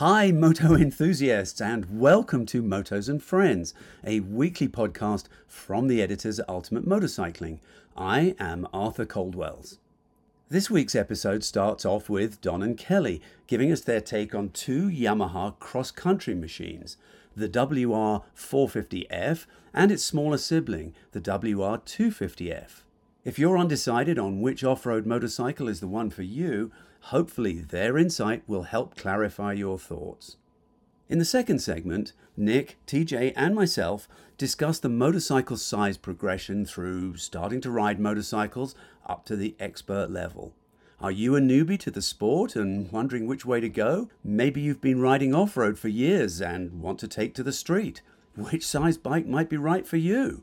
Hi, moto enthusiasts, and welcome to Motos and Friends, a weekly podcast from the editors at Ultimate Motorcycling. I am Arthur Coldwells. This week's episode starts off with Don and Kelly giving us their take on two Yamaha cross country machines, the WR450F and its smaller sibling, the WR250F. If you're undecided on which off road motorcycle is the one for you, Hopefully, their insight will help clarify your thoughts. In the second segment, Nick, TJ, and myself discuss the motorcycle size progression through starting to ride motorcycles up to the expert level. Are you a newbie to the sport and wondering which way to go? Maybe you've been riding off road for years and want to take to the street. Which size bike might be right for you?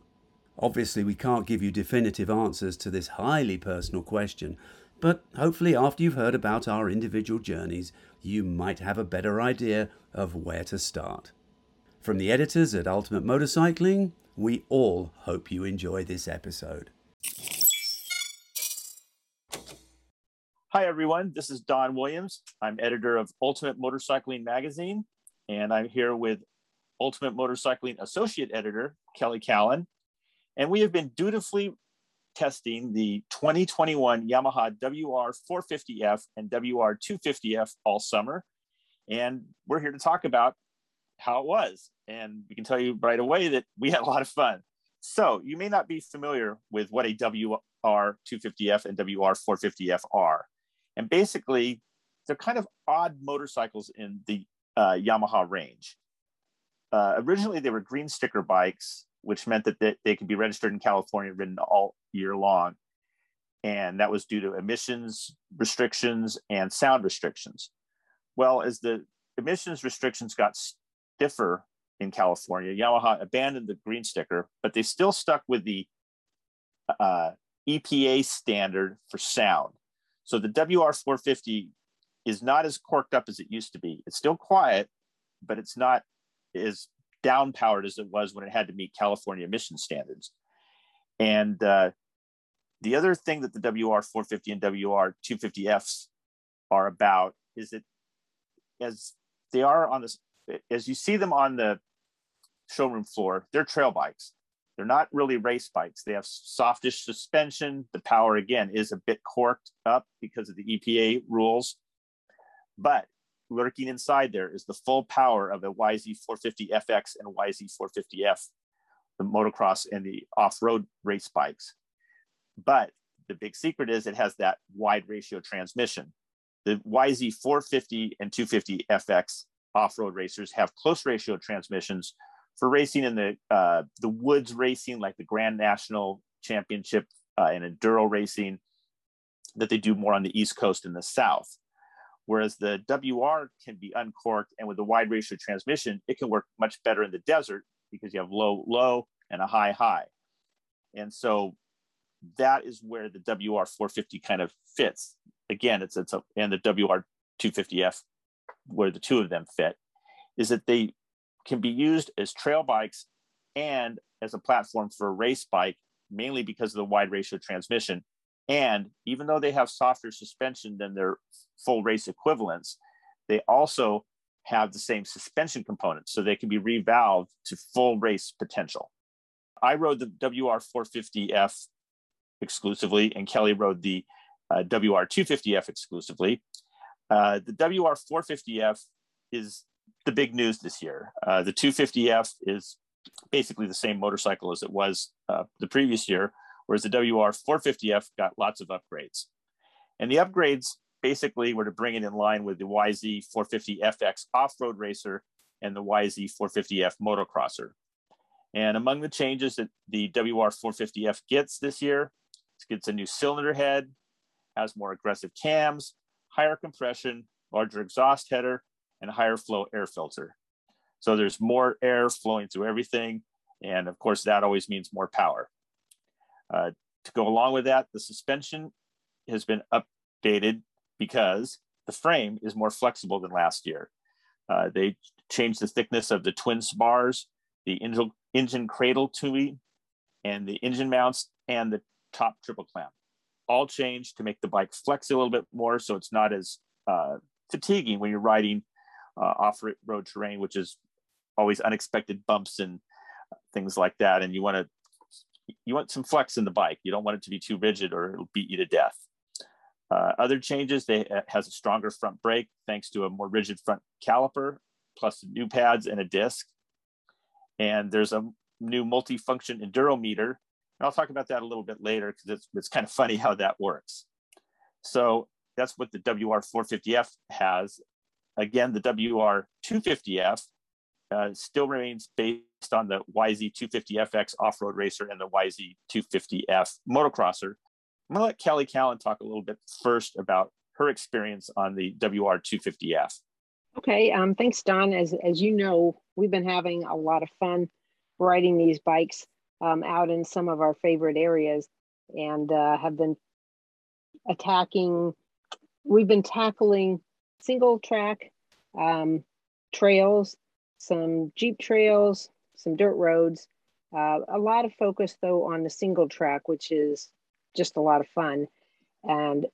Obviously, we can't give you definitive answers to this highly personal question, but hopefully, after you've heard about our individual journeys, you might have a better idea of where to start. From the editors at Ultimate Motorcycling, we all hope you enjoy this episode. Hi, everyone. This is Don Williams. I'm editor of Ultimate Motorcycling Magazine, and I'm here with Ultimate Motorcycling Associate Editor, Kelly Callan. And we have been dutifully testing the 2021 Yamaha WR450F and WR250F all summer. And we're here to talk about how it was. And we can tell you right away that we had a lot of fun. So you may not be familiar with what a WR250F and WR450F are. And basically, they're kind of odd motorcycles in the uh, Yamaha range. Uh, originally, they were green sticker bikes which meant that they, could be registered in California, ridden all year long. And that was due to emissions restrictions and sound restrictions. Well, as the emissions restrictions got stiffer in California, Yamaha abandoned the green sticker, but they still stuck with the uh, EPA standard for sound. So the WR450 is not as corked up as it used to be. It's still quiet, but it's not as down powered as it was when it had to meet California emission standards. And uh, the other thing that the WR450 and WR250Fs are about is that as they are on this, as you see them on the showroom floor, they're trail bikes. They're not really race bikes. They have softish suspension. The power, again, is a bit corked up because of the EPA rules. But lurking inside there is the full power of a YZ450FX and YZ450F, the motocross and the off-road race bikes. But the big secret is it has that wide ratio transmission. The YZ450 and 250FX off-road racers have close ratio transmissions for racing in the uh, the woods racing, like the Grand National Championship uh, and enduro racing, that they do more on the East Coast and the South. Whereas the WR can be uncorked and with the wide ratio transmission, it can work much better in the desert because you have low, low and a high, high. And so that is where the WR 450 kind of fits. Again, it's, it's a, and the WR 250F, where the two of them fit, is that they can be used as trail bikes and as a platform for a race bike, mainly because of the wide ratio transmission and even though they have softer suspension than their full race equivalents, they also have the same suspension components. So they can be revalved to full race potential. I rode the WR450F exclusively, and Kelly rode the uh, WR250F exclusively. Uh, the WR450F is the big news this year. Uh, the 250F is basically the same motorcycle as it was uh, the previous year, whereas the WR450F got lots of upgrades. And the upgrades basically were to bring it in line with the YZ450FX off-road racer and the YZ450F motocrosser. And among the changes that the WR450F gets this year, it gets a new cylinder head, has more aggressive cams, higher compression, larger exhaust header, and higher flow air filter. So there's more air flowing through everything. And of course, that always means more power. Uh, to go along with that, the suspension has been updated because the frame is more flexible than last year. Uh, they changed the thickness of the twin spars, the engine, engine cradle tubing, and the engine mounts and the top triple clamp. All changed to make the bike flex a little bit more so it's not as uh, fatiguing when you're riding uh, off-road terrain, which is always unexpected bumps and things like that. And you want to you want some flex in the bike. You don't want it to be too rigid or it'll beat you to death. Uh, other changes, they it has a stronger front brake thanks to a more rigid front caliper, plus new pads and a disc. And there's a new multi-function enduro meter. And I'll talk about that a little bit later because it's, it's kind of funny how that works. So that's what the WR450F has. Again, the WR250F uh, still remains based on the YZ250FX off-road racer and the YZ250F motocrosser. I'm gonna let Kelly Callan talk a little bit first about her experience on the WR250F. Okay, um, thanks, Don. As, as you know, we've been having a lot of fun riding these bikes um, out in some of our favorite areas and uh, have been attacking, we've been tackling single track um, trails, some Jeep trails, some dirt roads. Uh, a lot of focus though on the single track, which is just a lot of fun. And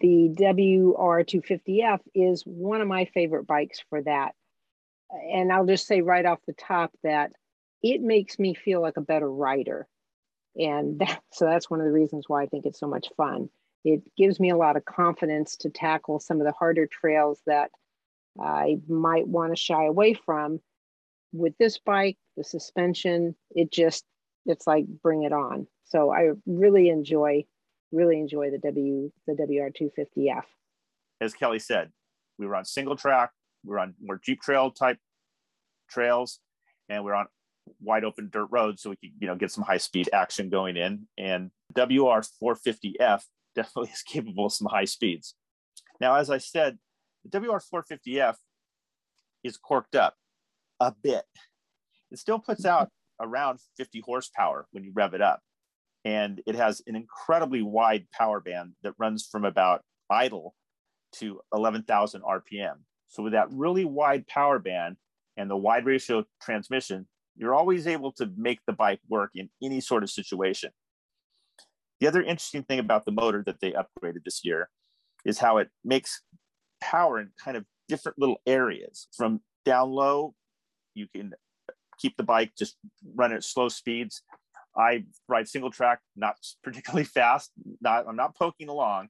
the WR250F is one of my favorite bikes for that. And I'll just say right off the top that it makes me feel like a better rider. And that, so that's one of the reasons why I think it's so much fun. It gives me a lot of confidence to tackle some of the harder trails that I might want to shy away from. With this bike, the suspension, it just, it's like bring it on. So I really enjoy, really enjoy the W, the WR250F. As Kelly said, we were on single track, we were on more Jeep trail type trails, and we we're on wide open dirt roads so we could, you know, get some high speed action going in. And WR450F definitely is capable of some high speeds. Now, as I said, the WR450F is corked up a bit. It still puts out around 50 horsepower when you rev it up and it has an incredibly wide power band that runs from about idle to 11,000 RPM. So with that really wide power band and the wide ratio transmission, you're always able to make the bike work in any sort of situation. The other interesting thing about the motor that they upgraded this year is how it makes power in kind of different little areas. From down low, you can keep the bike just run at slow speeds I ride single track, not particularly fast. Not I'm not poking along,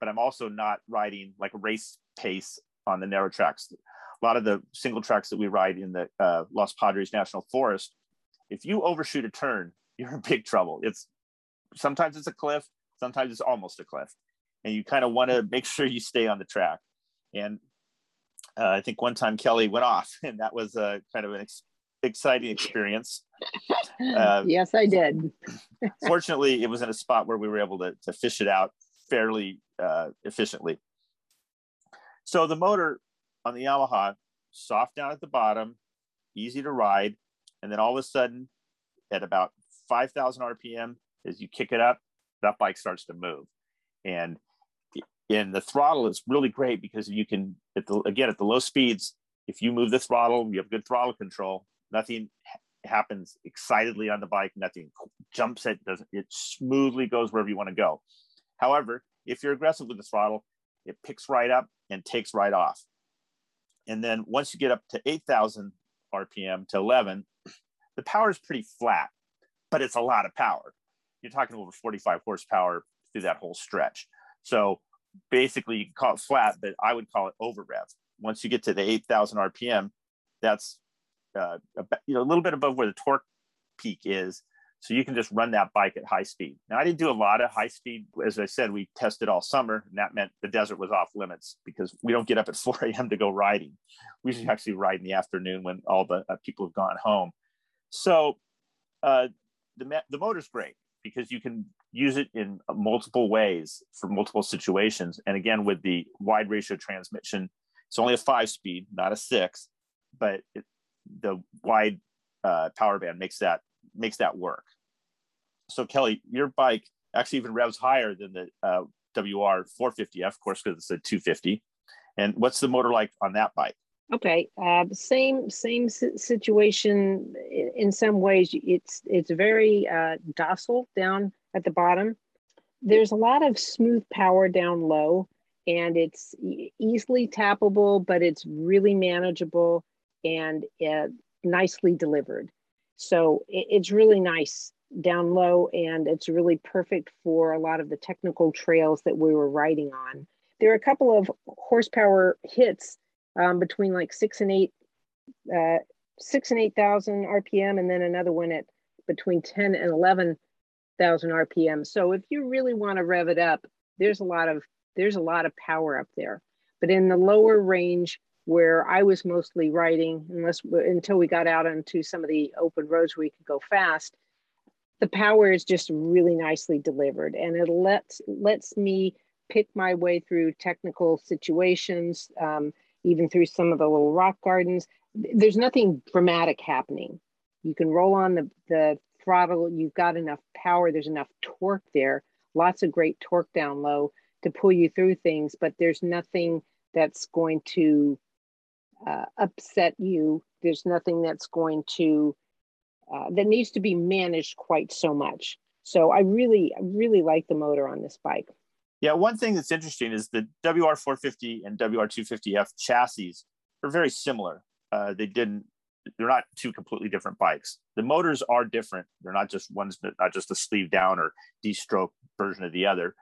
but I'm also not riding like a race pace on the narrow tracks. A lot of the single tracks that we ride in the uh, Los Padres National Forest, if you overshoot a turn, you're in big trouble. It's sometimes it's a cliff, sometimes it's almost a cliff, and you kind of want to make sure you stay on the track. And uh, I think one time Kelly went off, and that was a kind of an ex- exciting experience. Uh, yes, I did. fortunately, it was in a spot where we were able to, to fish it out fairly uh, efficiently. So the motor on the Yamaha, soft down at the bottom, easy to ride, and then all of a sudden, at about 5,000 RPM, as you kick it up, that bike starts to move. And in the throttle, it's really great because you can, at the, again, at the low speeds, if you move the throttle, you have good throttle control, nothing happens excitedly on the bike. Nothing jumps it. Doesn't it smoothly goes wherever you want to go. However, if you're aggressive with the throttle, it picks right up and takes right off. And then once you get up to 8,000 RPM to 11, the power is pretty flat, but it's a lot of power. You're talking over 45 horsepower through that whole stretch. So basically, you can call it flat, but I would call it over rev. Once you get to the 8,000 RPM, that's uh, you know, a little bit above where the torque peak is. So you can just run that bike at high speed. Now I didn't do a lot of high speed. As I said, we tested all summer and that meant the desert was off limits because we don't get up at 4 a.m. to go riding. We should actually ride in the afternoon when all the uh, people have gone home. So uh, the, the motor's great because you can use it in multiple ways for multiple situations. And again, with the wide ratio transmission, it's only a five speed, not a six, but it, the wide uh, power band makes that makes that work. So Kelly, your bike actually even revs higher than the uh, WR 450F, of course, because it's a 250. And what's the motor like on that bike? Okay, uh, same same situation. In some ways, it's it's very uh, docile down at the bottom. There's a lot of smooth power down low, and it's easily tappable, but it's really manageable and uh, nicely delivered. So it, it's really nice down low and it's really perfect for a lot of the technical trails that we were riding on. There are a couple of horsepower hits um, between like six and eight, uh, six and eight thousand RPM, and then another one at between ten and eleven thousand RPM. So if you really want to rev it up, there's a lot of there's a lot of power up there. But in the lower range, where I was mostly riding, unless until we got out onto some of the open roads where we could go fast, the power is just really nicely delivered, and it lets lets me pick my way through technical situations, um, even through some of the little rock gardens. There's nothing dramatic happening. You can roll on the, the throttle. You've got enough power. There's enough torque there. Lots of great torque down low to pull you through things, but there's nothing that's going to uh, upset you. There's nothing that's going to uh, that needs to be managed quite so much. So I really, really like the motor on this bike. Yeah, one thing that's interesting is the WR450 and WR250F chassis are very similar. Uh, they didn't, they're not two completely different bikes. The motors are different. They're not just one's not just a sleeve down or D-stroke version of the other.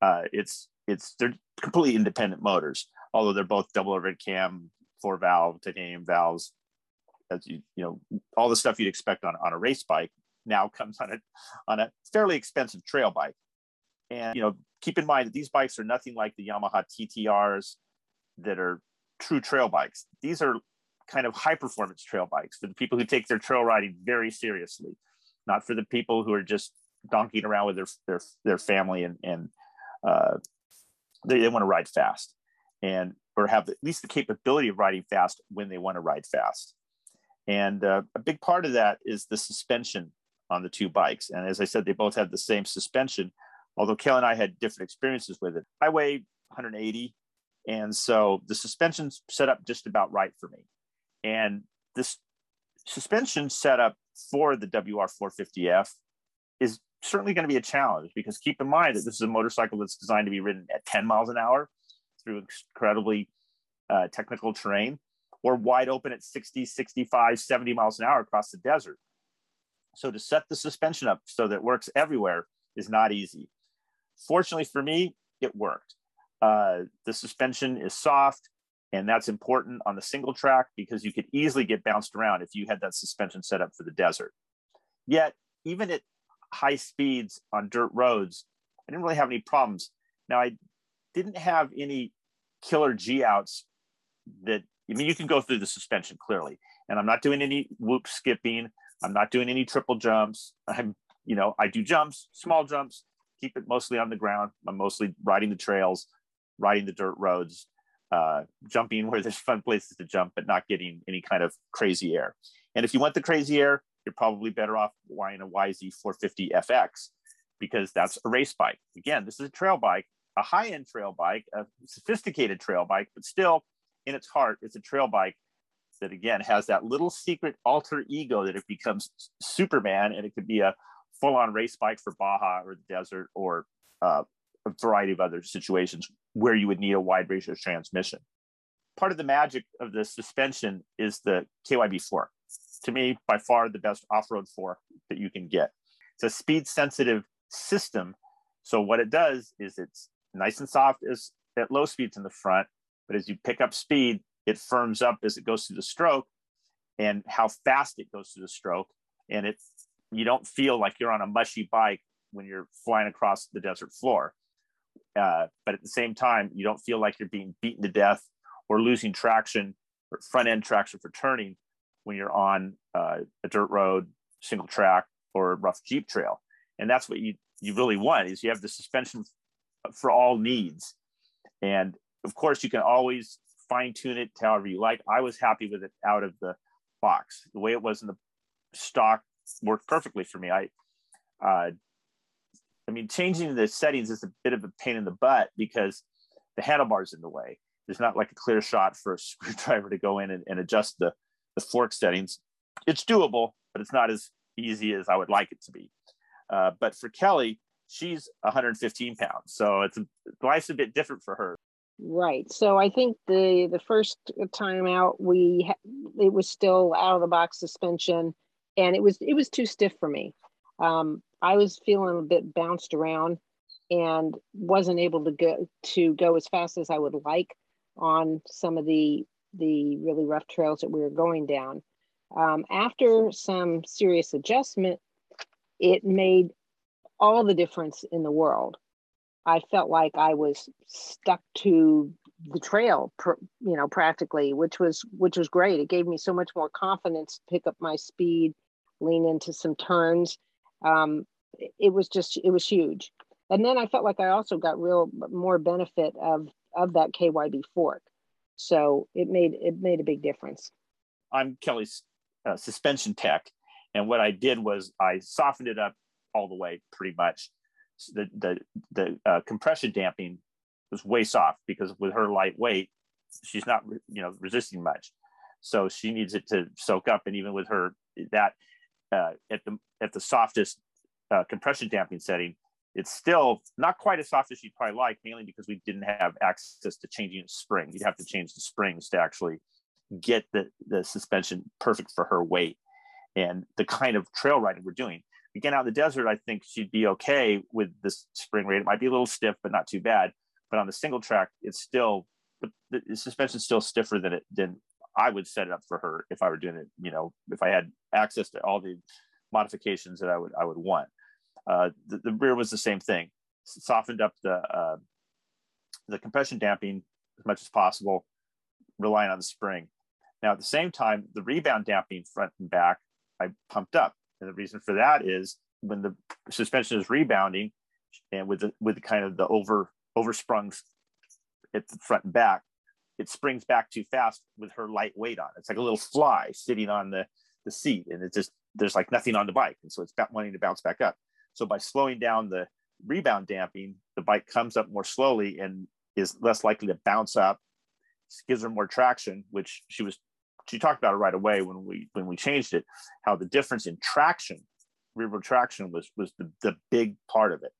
Uh, it's it's they're completely independent motors, although they're both double overhead cam, four valve, titanium valves, as you you know all the stuff you'd expect on, on a race bike now comes on a on a fairly expensive trail bike. And you know keep in mind that these bikes are nothing like the yamaha ttrs that are true trail bikes. These are kind of high performance trail bikes for the people who take their trail riding very seriously not for the people who are just donkeying around with their their, their family and and uh, they, they want to ride fast and or have at least the capability of riding fast when they want to ride fast and uh, a big part of that is the suspension on the two bikes. And as I said, they both have the same suspension, although Kelly and I had different experiences with it. I weigh 180. And so the suspension's set up just about right for me. And this suspension setup for the WR450F is certainly going to be a challenge because keep in mind that this is a motorcycle that's designed to be ridden at 10 miles an hour through incredibly uh, technical terrain or wide open at 60, 65, 70 miles an hour across the desert. So to set the suspension up so that it works everywhere is not easy. Fortunately for me, it worked. Uh, the suspension is soft, and that's important on the single track because you could easily get bounced around if you had that suspension set up for the desert. Yet, even at high speeds on dirt roads, I didn't really have any problems. Now, I didn't have any killer G outs that I mean, you can go through the suspension clearly, and I'm not doing any whoop skipping. I'm not doing any triple jumps. I'm, you know, I do jumps, small jumps, keep it mostly on the ground. I'm mostly riding the trails, riding the dirt roads, uh, jumping where there's fun places to jump, but not getting any kind of crazy air. And if you want the crazy air, you're probably better off buying a YZ 450 FX because that's a race bike. Again, this is a trail bike, a high end trail bike, a sophisticated trail bike, but still in its heart, it's a trail bike that again has that little secret alter ego that it becomes Superman, and it could be a full-on race bike for Baja or the desert or uh, a variety of other situations where you would need a wide ratio transmission. Part of the magic of the suspension is the KYB fork. To me, by far the best off-road fork that you can get. It's a speed-sensitive system. So what it does is it's nice and soft as at low speeds in the front, but as you pick up speed, it firms up as it goes through the stroke and how fast it goes through the stroke. And it you don't feel like you're on a mushy bike when you're flying across the desert floor. Uh, but at the same time, you don't feel like you're being beaten to death or losing traction or front end traction for turning when you're on uh, a dirt road, single track, or rough Jeep trail. And that's what you you really want is you have the suspension for all needs. And of course, you can always fine tune it however you like. I was happy with it out of the box. The way it was in the stock worked perfectly for me. I, uh, I mean, changing the settings is a bit of a pain in the butt because the handlebar's in the way. There's not like a clear shot for a screwdriver to go in and, and adjust the, the fork settings. It's doable, but it's not as easy as I would like it to be. Uh, but for Kelly, she's 115 pounds, so it's life's a bit different for her. Right. So I think the the first time out, we it was still out of the box suspension, and it was it was too stiff for me. Um, I was feeling a bit bounced around, and wasn't able to go to go as fast as I would like on some of the the really rough trails that we were going down. Um, after some serious adjustment, it made all the difference in the world. I felt like I was stuck to the trail, you know, practically, which was which was great. It gave me so much more confidence to pick up my speed, lean into some turns. Um, it was just it was huge. And then I felt like I also got real more benefit of of that KYB fork. So it made it made a big difference. I'm Kelly's uh, suspension tech, and what I did was I softened it up all the way, pretty much the the the uh, compression damping was way soft because with her lightweight, she's not you know resisting much, so she needs it to soak up. And even with her that uh, at the at the softest uh, compression damping setting, it's still not quite as soft as you'd probably like, mainly because we didn't have access to changing the spring. You'd have to change the springs to actually get the the suspension perfect for her weight and the kind of trail riding we're doing again out in the desert, I think she'd be okay with this spring rate. It might be a little stiff, but not too bad. But on the single track, it's still the, the suspension's still stiffer than it than I would set it up for her if I were doing it. You know, if I had access to all the modifications that I would I would want. Uh, the, the rear was the same thing. Softened up the uh, the compression damping as much as possible, relying on the spring. Now at the same time, the rebound damping front and back, I pumped up and the reason for that is when the suspension is rebounding and with the with kind of the over oversprungs at the front and back, it springs back too fast with her light weight on. It's like a little fly sitting on the, the seat and it just there's like nothing on the bike. And so it's wanting to bounce back up. So by slowing down the rebound damping, the bike comes up more slowly and is less likely to bounce up, gives her more traction, which she was she talked about it right away when we when we changed it how the difference in traction rear traction was was the, the big part of it.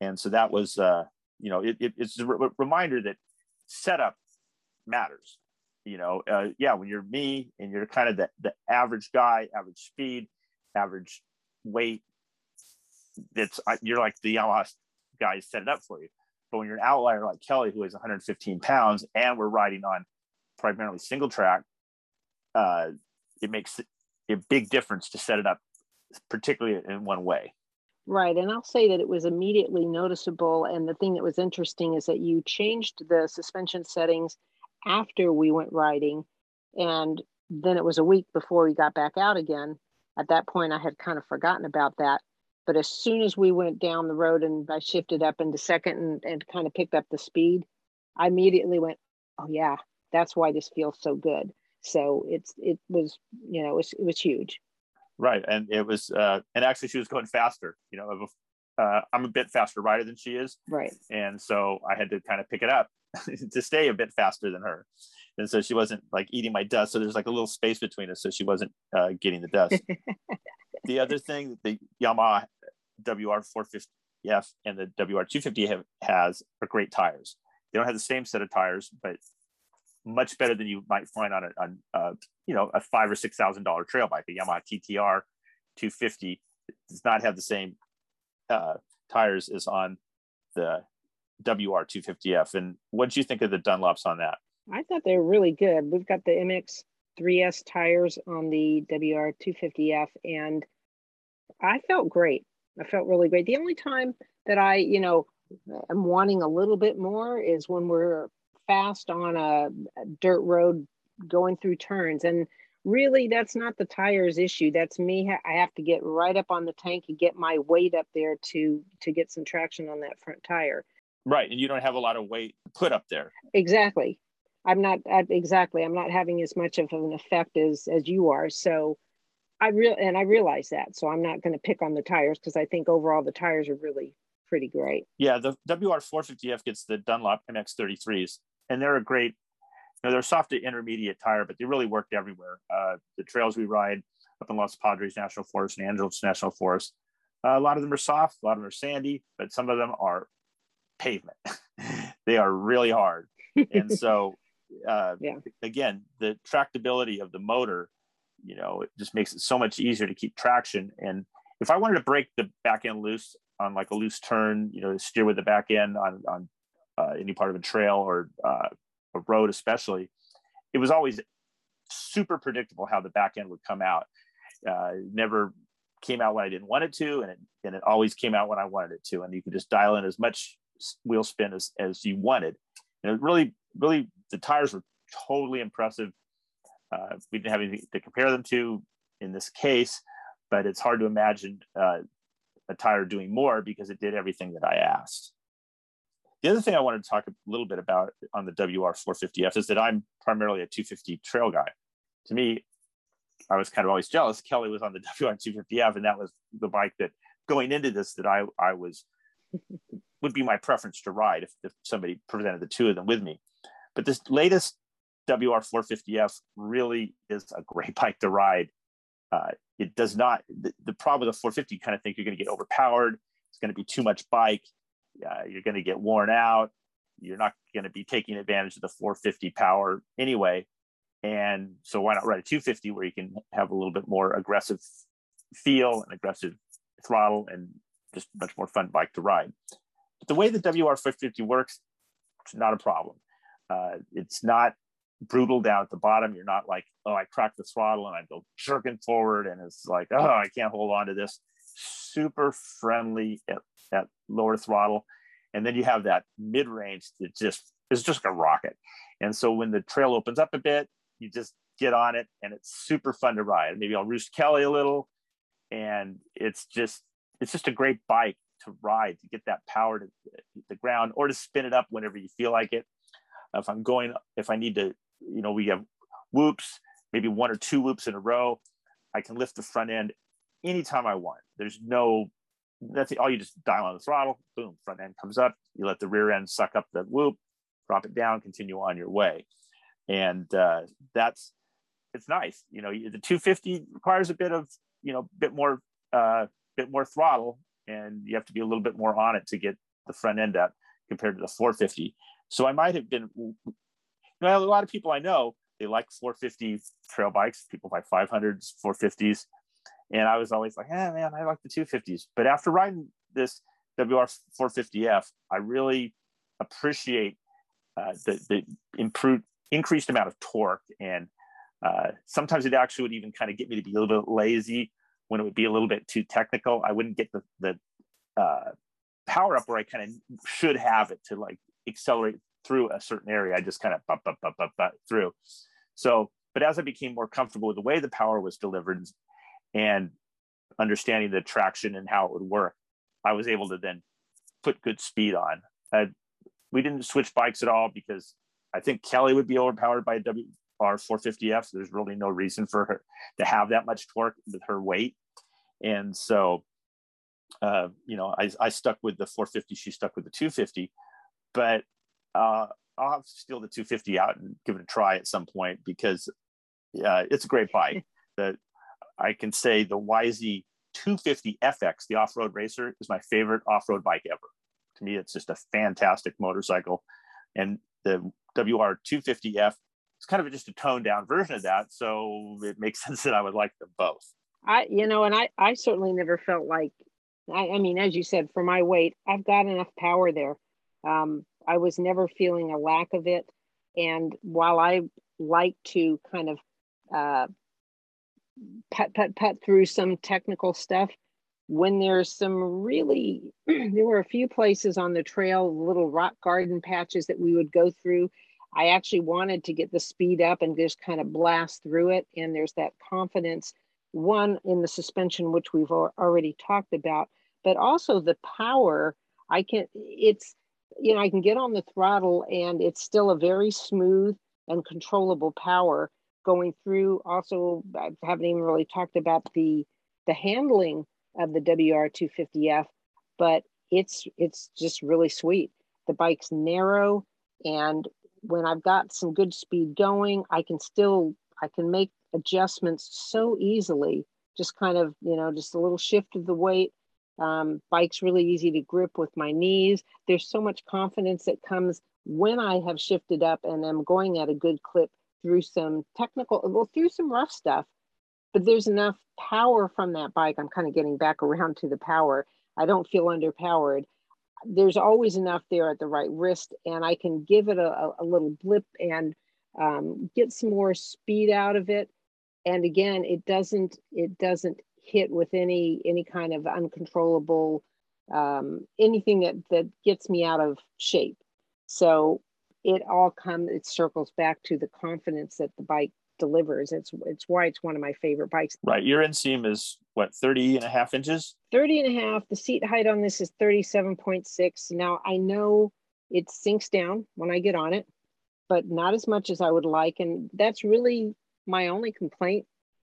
And so that was uh you know it, it it's a re- reminder that setup matters you know uh, yeah when you're me and you're kind of the, the average guy average speed average weight that's you're like the yamaha guys set it up for you. But when you're an outlier like kelly who is 115 pounds and we're riding on primarily single track uh, it makes a big difference to set it up, particularly in one way. Right. And I'll say that it was immediately noticeable. And the thing that was interesting is that you changed the suspension settings after we went riding. And then it was a week before we got back out again. At that point, I had kind of forgotten about that. But as soon as we went down the road and I shifted up into second and, and kind of picked up the speed, I immediately went, oh, yeah, that's why this feels so good. So it's it was you know it was, it was huge. Right, and it was uh, and actually she was going faster. You know, uh, I'm a bit faster rider than she is. Right. And so I had to kind of pick it up to stay a bit faster than her. And so she wasn't like eating my dust. So there's like a little space between us. So she wasn't uh, getting the dust. the other thing, the Yamaha WR450F and the WR250 have, has are great tires. They don't have the same set of tires, but much better than you might find on a, on a you know a five or six thousand dollar trail bike. A Yamaha TTR 250 does not have the same uh, tires as on the WR 250F. And what do you think of the Dunlops on that? I thought they were really good. We've got the MX 3S tires on the WR 250F, and I felt great. I felt really great. The only time that I, you know, am wanting a little bit more is when we're fast on a dirt road going through turns. And really, that's not the tires issue. That's me. I have to get right up on the tank and get my weight up there to to get some traction on that front tire. Right, and you don't have a lot of weight put up there. Exactly. I'm not I, exactly. I'm not having as much of an effect as as you are. So I real and I realize that. So I'm not going to pick on the tires because I think overall the tires are really pretty great. Yeah, the WR450F gets the Dunlop MX33s, and they're a great you know, they're soft to intermediate tire, but they really work everywhere. Uh, the trails we ride up in Los Padres National Forest and Angeles National Forest, uh, a lot of them are soft, a lot of them are sandy, but some of them are pavement. they are really hard. And so, uh, yeah. again, the tractability of the motor, you know, it just makes it so much easier to keep traction. And if I wanted to break the back end loose on like a loose turn, you know, steer with the back end on, on uh, any part of a trail or uh, a road, especially, it was always super predictable how the back end would come out. Uh, never came out when I didn't want it to, and it and it always came out when I wanted it to. And you could just dial in as much wheel spin as as you wanted. And it really, really, the tires were totally impressive. Uh, we didn't have anything to compare them to in this case, but it's hard to imagine uh, a tire doing more because it did everything that I asked. The other thing I wanted to talk a little bit about on the WR450F is that I'm primarily a 250 trail guy. To me, I was kind of always jealous. Kelly was on the WR250F, and that was the bike that going into this that I I was would be my preference to ride if, if somebody presented the two of them with me. But this latest WR450F really is a great bike to ride. Uh, it does not the, the, problem with the 450 kind of think you're going to get overpowered. It's going to be too much bike. Uh, you're going to get worn out. You're not going to be taking advantage of the 450 power anyway. And so why not ride a 250 where you can have a little bit more aggressive feel and aggressive throttle and just much more fun bike to ride. But the way the WR450 works, it's not a problem. Uh, it's not brutal down at the bottom. You're not like, oh, I crack the throttle and I go jerking forward and it's like, oh, I can't hold on to this. Super friendly at, at lower throttle. And then you have that mid range that just is just a rocket. And so when the trail opens up a bit, you just get on it and it's super fun to ride. Maybe I'll roost Kelly a little. And it's just, it's just a great bike to ride to get that power to the ground or to spin it up whenever you feel like it. If I'm going, if I need to, you know, we have whoops, maybe one or two whoops in a row. I can lift the front end anytime I want. There's no, that's all you just dial on the throttle, boom, front end comes up. You let the rear end suck up the whoop, drop it down, continue on your way. And uh, that's, it's nice. You know, the 250 requires a bit of, you know, bit more, uh, bit more throttle and you have to be a little bit more on it to get the front end up compared to the 450. So I might have been, you know, a lot of people I know, they like 450 trail bikes, people buy 500s, 450s. And I was always like, eh, man, I like the 250s. But after riding this WR450F, I really appreciate uh, the, the improved, increased amount of torque. And uh, sometimes it actually would even kind of get me to be a little bit lazy when it would be a little bit too technical. I wouldn't get the, the uh, power up where I kind of should have it to like accelerate through a certain area. I just kind of bump, bump, bump, bump, bump through. So, but as I became more comfortable with the way the power was delivered and understanding the traction and how it would work, I was able to then put good speed on. Uh, we didn't switch bikes at all because I think Kelly would be overpowered by a WR450F. So there's really no reason for her to have that much torque with her weight. And so, uh, you know, I, I stuck with the 450. She stuck with the 250 but uh, I'll have to steal the 250 out and give it a try at some point because uh, it's a great bike. that I can say the YZ 250 FX, the off-road racer, is my favorite off-road bike ever. To me, it's just a fantastic motorcycle, and the WR 250F is kind of just a toned down version of that. So it makes sense that I would like them both. I, you know, and I, I certainly never felt like, I, I mean, as you said, for my weight, I've got enough power there um, I was never feeling a lack of it. And while I like to kind of uh, put, put, put through some technical stuff, when there's some really, there were a few places on the trail, little rock garden patches that we would go through. I actually wanted to get the speed up and just kind of blast through it. And there's that confidence, one in the suspension, which we've already talked about, but also the power. I can, it's, you know, I can get on the throttle and it's still a very smooth and controllable power going through. Also, I haven't even really talked about the the handling of the WR250F, but it's it's just really sweet. The bike's narrow, and when I've got some good speed going, I can still I can make adjustments so easily. Just kind of you know just a little shift of the weight, Um, bike's really easy to grip with my knees. There's so much confidence that comes when I have shifted up and am going at a good clip through some technical, well, through some rough stuff. But there's enough power from that bike. I'm kind of getting back around to the power. I don't feel underpowered. There's always enough there at the right wrist, and I can give it a, a little blip and um, get some more speed out of it. And again, it doesn't it doesn't hit with any any kind of uncontrollable um, anything that that gets me out of shape. So it all comes it circles back to the confidence that the bike delivers. It's it's why it's one of my favorite bikes. Right. Your inseam is what 30 and a half inches? 30 and a half. The seat height on this is 37.6. Now I know it sinks down when I get on it, but not as much as I would like. And that's really my only complaint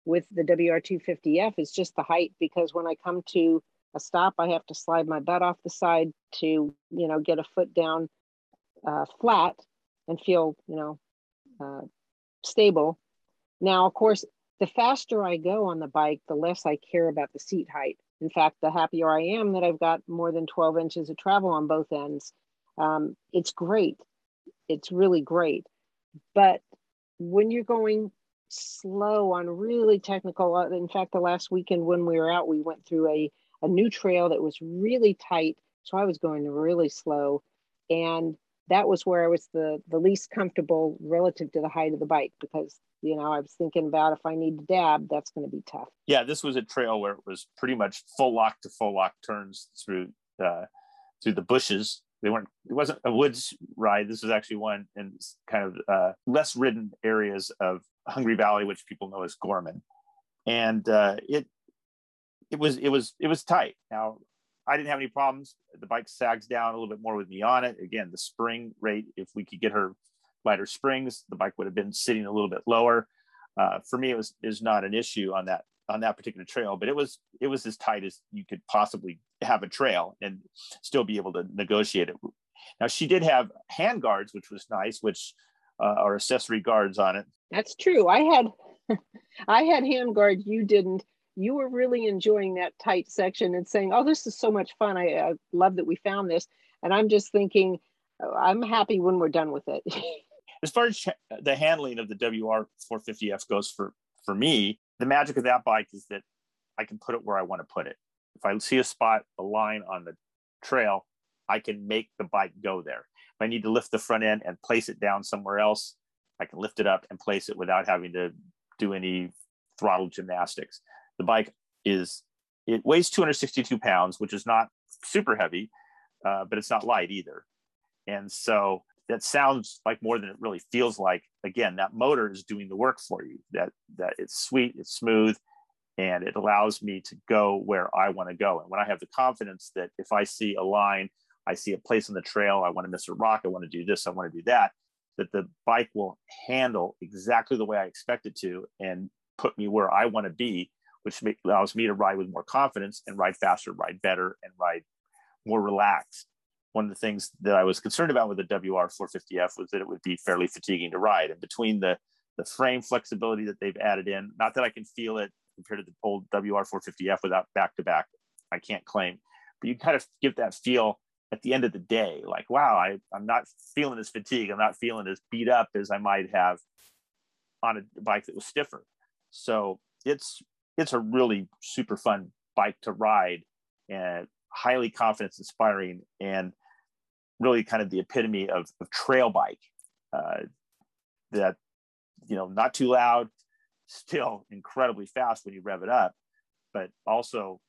with the WR250F is just the height because when I come to a stop, I have to slide my butt off the side to, you know, get a foot down uh, flat and feel, you know, uh, stable. Now, of course, the faster I go on the bike, the less I care about the seat height. In fact, the happier I am that I've got more than 12 inches of travel on both ends. Um, it's great. It's really great. But when you're going slow on really technical. Uh, in fact, the last weekend when we were out, we went through a, a new trail that was really tight. So I was going really slow. And that was where I was the, the least comfortable relative to the height of the bike because, you know, I was thinking about if I need to dab, that's going to be tough. Yeah, this was a trail where it was pretty much full lock to full lock turns through uh, through the bushes. They weren't it wasn't a woods ride. This was actually one in kind of uh, less ridden areas of hungry valley which people know as gorman. And uh, it it was it was it was tight. Now i didn't have any problems the bike sags down a little bit more with me on it again the spring rate if we could get her lighter springs the bike would have been sitting a little bit lower uh, for me it was is not an issue on that on that particular trail, but it was it was as tight as you could possibly have a trail and still be able to negotiate it. Now she did have hand guards, which was nice, which uh, are accessory guards on it. That's true. I had I had hand guards. You didn't. You were really enjoying that tight section and saying, "Oh, this is so much fun. I, I love that we found this." And I'm just thinking, oh, I'm happy when we're done with it. as far as the handling of the WR 450F goes for for me, the magic of that bike is that I can put it where I want to put it. If I see a spot, a line on the trail, I can make the bike go there. If I need to lift the front end and place it down somewhere else, I can lift it up and place it without having to do any throttle gymnastics. The bike is, it weighs 262 pounds, which is not super heavy, uh, but it's not light either. And so that sounds like more than it really feels like again that motor is doing the work for you that that it's sweet it's smooth and it allows me to go where i want to go and when i have the confidence that if i see a line i see a place on the trail i want to miss a rock i want to do this i want to do that that the bike will handle exactly the way i expect it to and put me where i want to be which allows me to ride with more confidence and ride faster ride better and ride more relaxed one of the things that I was concerned about with the WR450F was that it would be fairly fatiguing to ride. And between the the frame flexibility that they've added in, not that I can feel it compared to the old WR450F without back to back, I can't claim, but you kind of get that feel at the end of the day, like, wow, I, I'm not feeling as fatigued. I'm not feeling as beat up as I might have on a bike that was stiffer. So it's it's a really super fun bike to ride and highly confidence inspiring and really kind of the epitome of, of trail bike uh, that you know not too loud still incredibly fast when you rev it up but also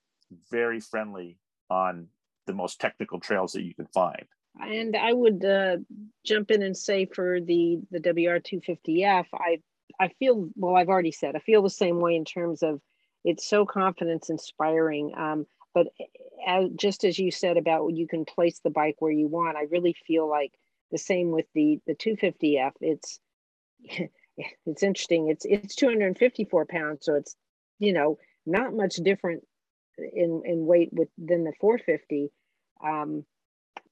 very friendly on the most technical trails that you can find. And i would uh, jump in and say for the the wr250f i i feel well i've already said i feel the same way in terms of it's so confidence inspiring um, but as, just as you said about you can place the bike where you want, I really feel like the same with the the 250F. It's it's interesting. It's it's 254 pounds, so it's you know not much different in in weight with than the 450. Um,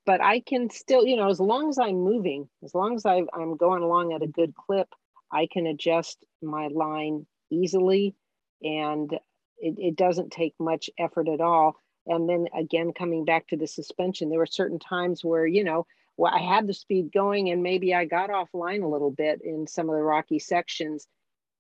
but I can still, you know, as long as I'm moving, as long as I, I'm going along at a good clip, I can adjust my line easily, and it, it doesn't take much effort at all And then again, coming back to the suspension, there were certain times where, you know, well, I had the speed going and maybe I got offline a little bit in some of the rocky sections.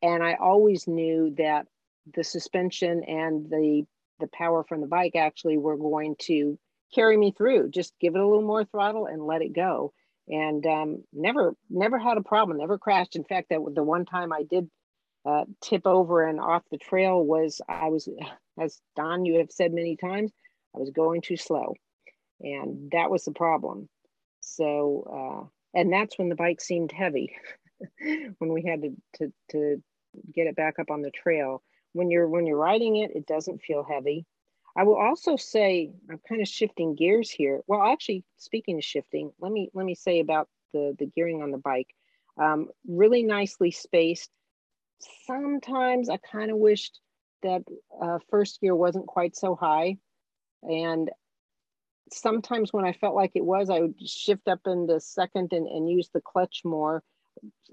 And I always knew that the suspension and the the power from the bike actually were going to carry me through. Just give it a little more throttle and let it go. And um, never never had a problem, never crashed. In fact, that the one time I did uh, tip over and off the trail was I was, as Don, you have said many times, I was going too slow. And that was the problem. So, uh, and that's when the bike seemed heavy, when we had to, to, to get it back up on the trail. When you're when you're riding it, it doesn't feel heavy. I will also say I'm kind of shifting gears here. Well, actually, speaking of shifting, let me let me say about the the gearing on the bike. Um, really nicely spaced sometimes I kind of wished that uh, first gear wasn't quite so high. And sometimes when I felt like it was, I would shift up into second and, and use the clutch more.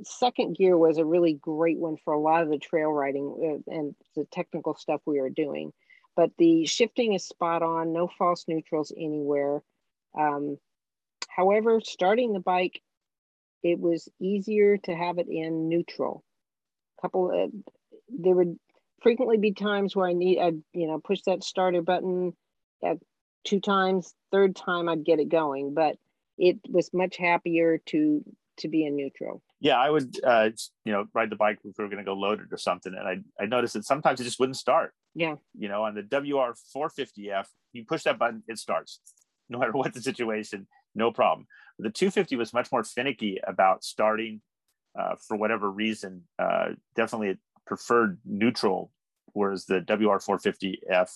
Second gear was a really great one for a lot of the trail riding uh, and the technical stuff we were doing. But the shifting is spot on, no false neutrals anywhere. Um, however, starting the bike, it was easier to have it in neutral couple of, there would frequently be times where I need, I'd, you know, push that starter button at two times, third time I'd get it going, but it was much happier to, to be in neutral. Yeah, I would, uh, you know, ride the bike if we were going to go loaded or something. And I, I noticed that sometimes it just wouldn't start. Yeah. You know, on the WR 450F, you push that button, it starts no matter what the situation, no problem. The 250 was much more finicky about starting uh, for whatever reason, uh, definitely preferred neutral, whereas the WR450F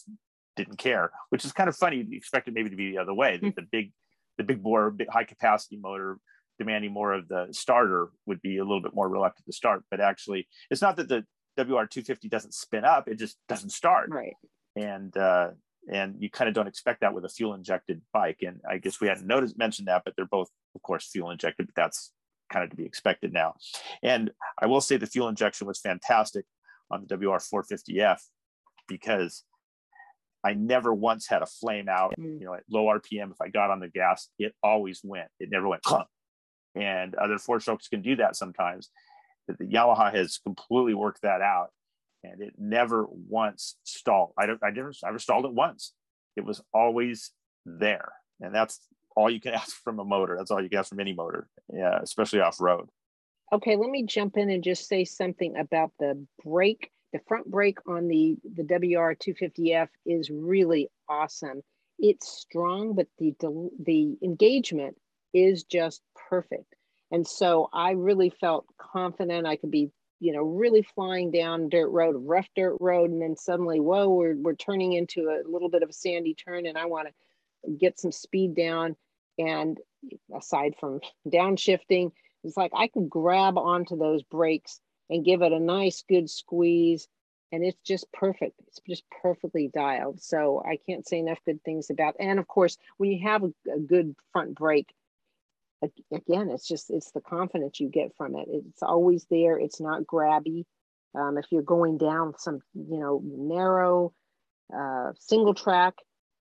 didn't care, which is kind of funny. You expect it maybe to be the other way. Mm-hmm. The, the big, the big bore, big high capacity motor demanding more of the starter would be a little bit more reluctant to start. But actually, it's not that the WR250 doesn't spin up; it just doesn't start. Right. And uh, and you kind of don't expect that with a fuel injected bike. And I guess we hadn't noticed mentioned that, but they're both, of course, fuel injected. But that's kind of to be expected now. And I will say the fuel injection was fantastic on the WR450F because I never once had a flame out. Mm. You know, at low RPM, if I got on the gas, it always went. It never went clunk. And other four strokes can do that sometimes. But the Yamaha has completely worked that out, and it never once stalled. I don't. I never. I never stalled it once. It was always there, and that's all you can ask from a motor. That's all you can ask from any motor, yeah, especially off road. Okay, let me jump in and just say something about the brake. The front brake on the the WR250F is really awesome. It's strong, but the the engagement is just perfect. And so I really felt confident I could be, you know, really flying down dirt road, rough dirt road, and then suddenly, whoa, we're we're turning into a little bit of a sandy turn, and I want to get some speed down and aside from downshifting, it's like I can grab onto those brakes and give it a nice good squeeze and it's just perfect. It's just perfectly dialed. So i can't say enough good things about and of course when you have a, a good front brake again it's just it's the confidence you get from it. It's always there. It's not grabby. Um, if you're going down some you know narrow uh, single track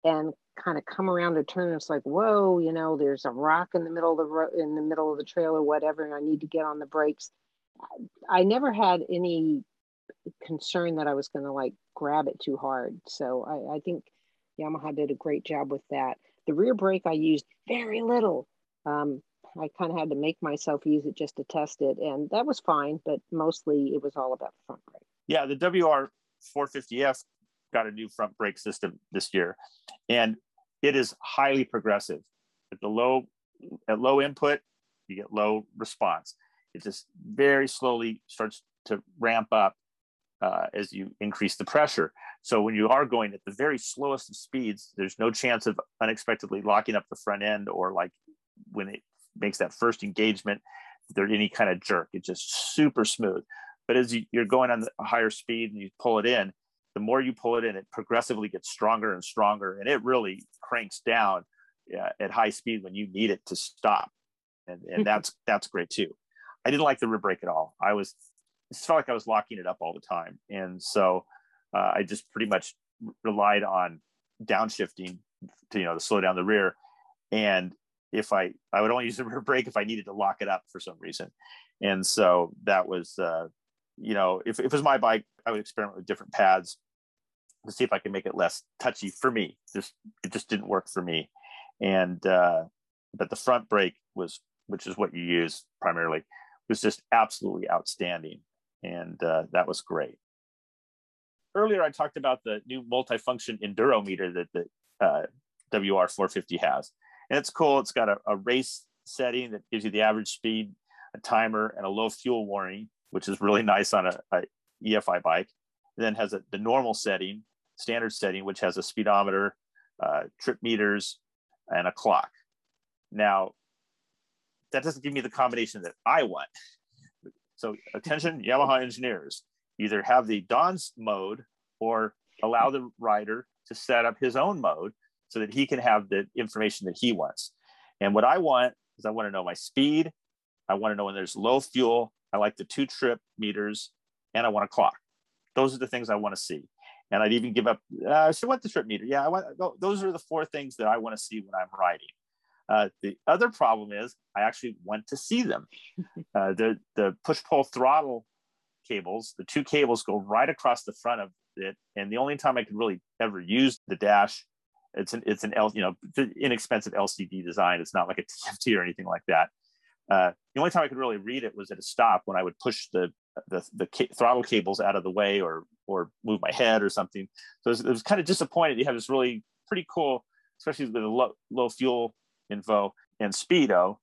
and kind of come around a turn and it's like whoa you know there's a rock in the middle of the road in the middle of the trail or whatever and i need to get on the brakes. I never had any concern that i was going to like grab it too hard so I, I think yamaha did a great job with that. The rear brake i used very little. Um, i kind of had to make myself use it just to test it and that was fine but mostly it was all about the front brake. Yeah the wr 450f got a new front brake system this year and it is highly progressive. At the low at low input, you get low response. It just very slowly starts to ramp up uh, as you increase the pressure. So when you are going at the very slowest of speeds, there's no chance of unexpectedly locking up the front end or like when it makes that first engagement, there's any kind of jerk. It's just super smooth. But as you, are going on the higher speed and you pull it in, the more you pull it in, it progressively gets stronger and stronger, and it really cranks down uh, at high speed when you need it to stop, and and that's that's great too. I didn't like the rear brake at all. I was it felt like I was locking it up all the time, and so uh, I just pretty much relied on downshifting to you know to slow down the rear, and if I I would only use the rear brake if I needed to lock it up for some reason, and so that was uh, you know if, if it was my bike I would experiment with different pads to see if I can make it less touchy for me. Just it just didn't work for me, and uh, but the front brake was which is what you use primarily was just absolutely outstanding, and uh, that was great. Earlier, I talked about the new multifunction enduro meter that the uh, WR450 has, and it's cool. It's got a, a race setting that gives you the average speed, a timer, and a low fuel warning, which is really nice on a, a EFI bike. And then has a, the normal setting, standard setting, which has a speedometer, uh, trip meters, and a clock. Now, that doesn't give me the combination that I want. So, attention, Yamaha engineers, either have the DONS mode or allow the rider to set up his own mode so that he can have the information that he wants. And what I want is I want to know my speed. I want to know when there's low fuel. I like the two trip meters and I want a clock. Those are the things I want to see. And I'd even give up, uh, so what the trip meter? Yeah, I want, those are the four things that I want to see when I'm riding. Uh, the other problem is I actually want to see them. Uh, the, the push pull throttle cables, the two cables go right across the front of it. And the only time I could really ever use the dash it's an it's an L, you know inexpensive LCD design. It's not like a TFT or anything like that. Uh, the only time I could really read it was at a stop when I would push the the, the ca- throttle cables out of the way or or move my head or something. So it was, it was, kind of disappointed. You have this really pretty cool, especially with the low, low fuel info and speedo,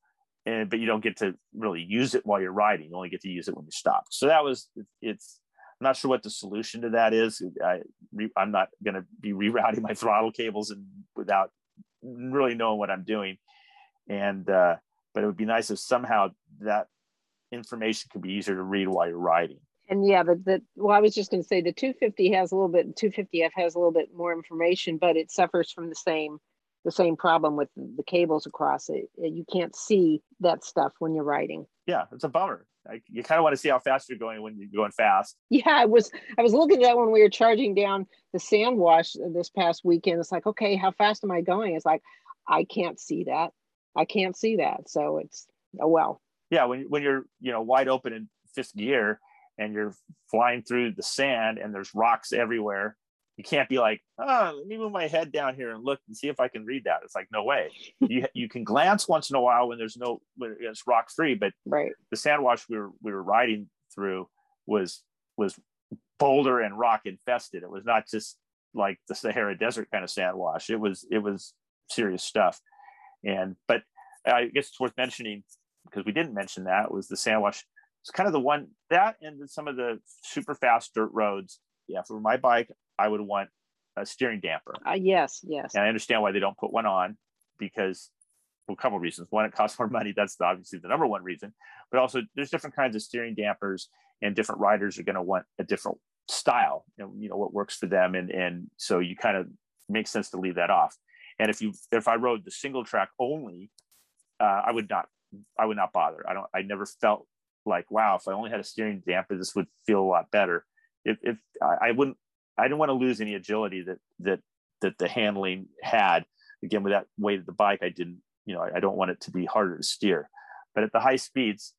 and but you don't get to really use it while you're riding. You only get to use it when you stop. So that was it's I'm not sure what the solution to that is. I, I'm not going to be rerouting my throttle cables and without really knowing what I'm doing. And uh, but it would be nice if somehow that information could be easier to read while you're riding. And yeah, the, the well, I was just going to say the 250 has a little bit, 250F has a little bit more information, but it suffers from the same the same problem with the cables across it. Uh, you can't see that stuff when you're riding. Yeah, it's a bummer. Like, you kind of want to see how fast you're going when you're going fast. Yeah, I was I was looking at that when we were charging down the sand wash this past weekend. It's like, okay, how fast am I going? It's like I can't see that. I can't see that. So it's oh well. Yeah, when when you're you know wide open in fifth gear and you're flying through the sand and there's rocks everywhere you can't be like, oh, let me move my head down here and look and see if I can read that. It's like, no way. you you can glance once in a while when there's no when it's rock free, but right. the sand wash we were we were riding through was was boulder and rock infested. It was not just like the Sahara Desert kind of sand wash. It was it was serious stuff. And but I guess it's worth mentioning because we didn't mention that was the sand wash. It's kind of the one that and some of the super fast dirt roads yeah, for my bike, I would want a steering damper. Uh, yes, yes. And I understand why they don't put one on because well, a couple of reasons. One, it costs more money. That's obviously the number one reason. But also, there's different kinds of steering dampers, and different riders are going to want a different style. You know, you know what works for them, and and so you kind of makes sense to leave that off. And if you if I rode the single track only, uh, I would not I would not bother. I don't. I never felt like wow, if I only had a steering damper, this would feel a lot better if, if I, I wouldn't, I didn't want to lose any agility that that that the handling had. Again, with that weight of the bike, I didn't, you know, I, I don't want it to be harder to steer. But at the high speeds,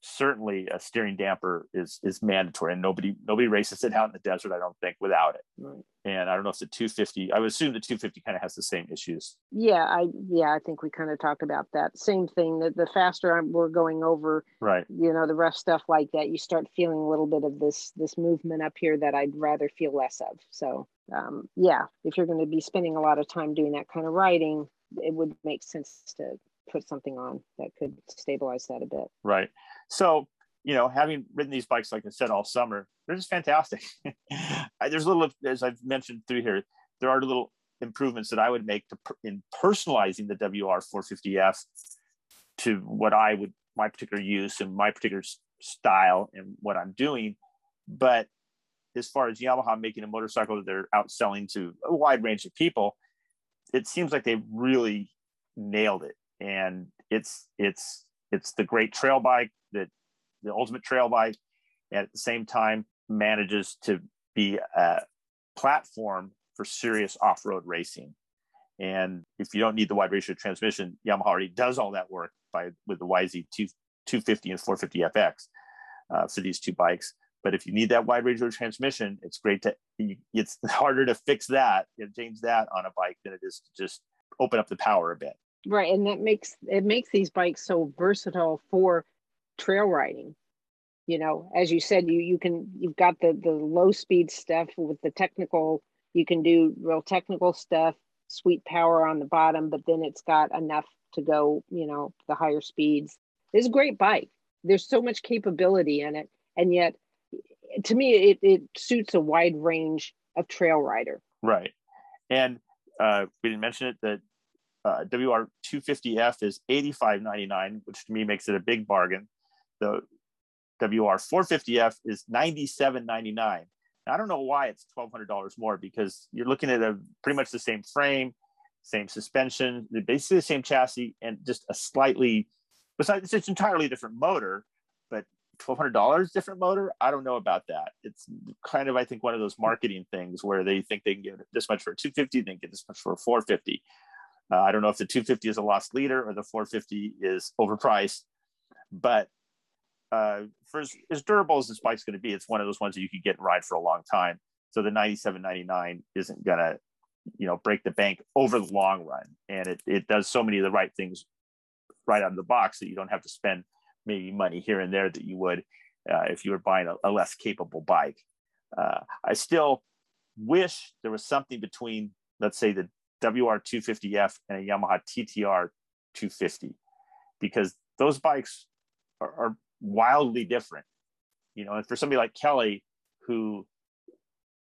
certainly a steering damper is is mandatory and nobody nobody races it out in the desert i don't think without it. Right. and i don't know if the 250 i would assume the 250 kind of has the same issues. Yeah i yeah i think we kind of talked about that. Same thing that the faster we're going over right. you know the rough stuff like that you start feeling a little bit of this this movement up here that i'd rather feel less of. So um, yeah if you're going to be spending a lot of time doing that kind of riding it would make sense to put something on that could stabilize that a bit. Right. So, you know, having ridden these bikes, like I said, all summer, they're just fantastic. There's a little, as I've mentioned through here, there are little improvements that I would make to in personalizing the WR450F to what I would, my particular use and my particular style and what I'm doing. But as far as Yamaha making a motorcycle that they're outselling to a wide range of people, it seems like they really nailed it and it's it's it's the great trail bike that the ultimate trail bike at the same time manages to be a platform for serious off-road racing. And if you don't need the wide ratio transmission, Yamaha already does all that work by with the YZ 250 and 450 FX uh, for these two bikes. But if you need that wide ratio transmission, it's great to. It's harder to fix that and change that on a bike than it is to just open up the power a bit. Right, and that makes it makes these bikes so versatile for trail riding. You know, as you said, you you can you've got the the low speed stuff with the technical. You can do real technical stuff, sweet power on the bottom, but then it's got enough to go. You know, the higher speeds. It's a great bike. There's so much capability in it, and yet to me, it, it suits a wide range of trail rider. Right. And uh, we didn't mention it that uh, WR250F is $85.99, which to me makes it a big bargain. The WR450F is $97.99. I don't know why it's $1,200 more because you're looking at a pretty much the same frame, same suspension, basically the same chassis, and just a slightly, besides it's entirely different motor, but $1200 different motor i don't know about that it's kind of i think one of those marketing things where they think they can get this much for a 250 they can get this much for a 450 uh, i don't know if the 250 is a lost leader or the 450 is overpriced but uh, for as, as, durable as this bike's going to be it's one of those ones that you can get and ride for a long time so the 97.99 isn't going to you know break the bank over the long run and it, it does so many of the right things right out of the box that you don't have to spend maybe money here and there that you would uh, if you were buying a, a less capable bike. Uh, I still wish there was something between, let's say, the WR250F and a Yamaha TTR 250, because those bikes are, are wildly different. You know, and for somebody like Kelly, who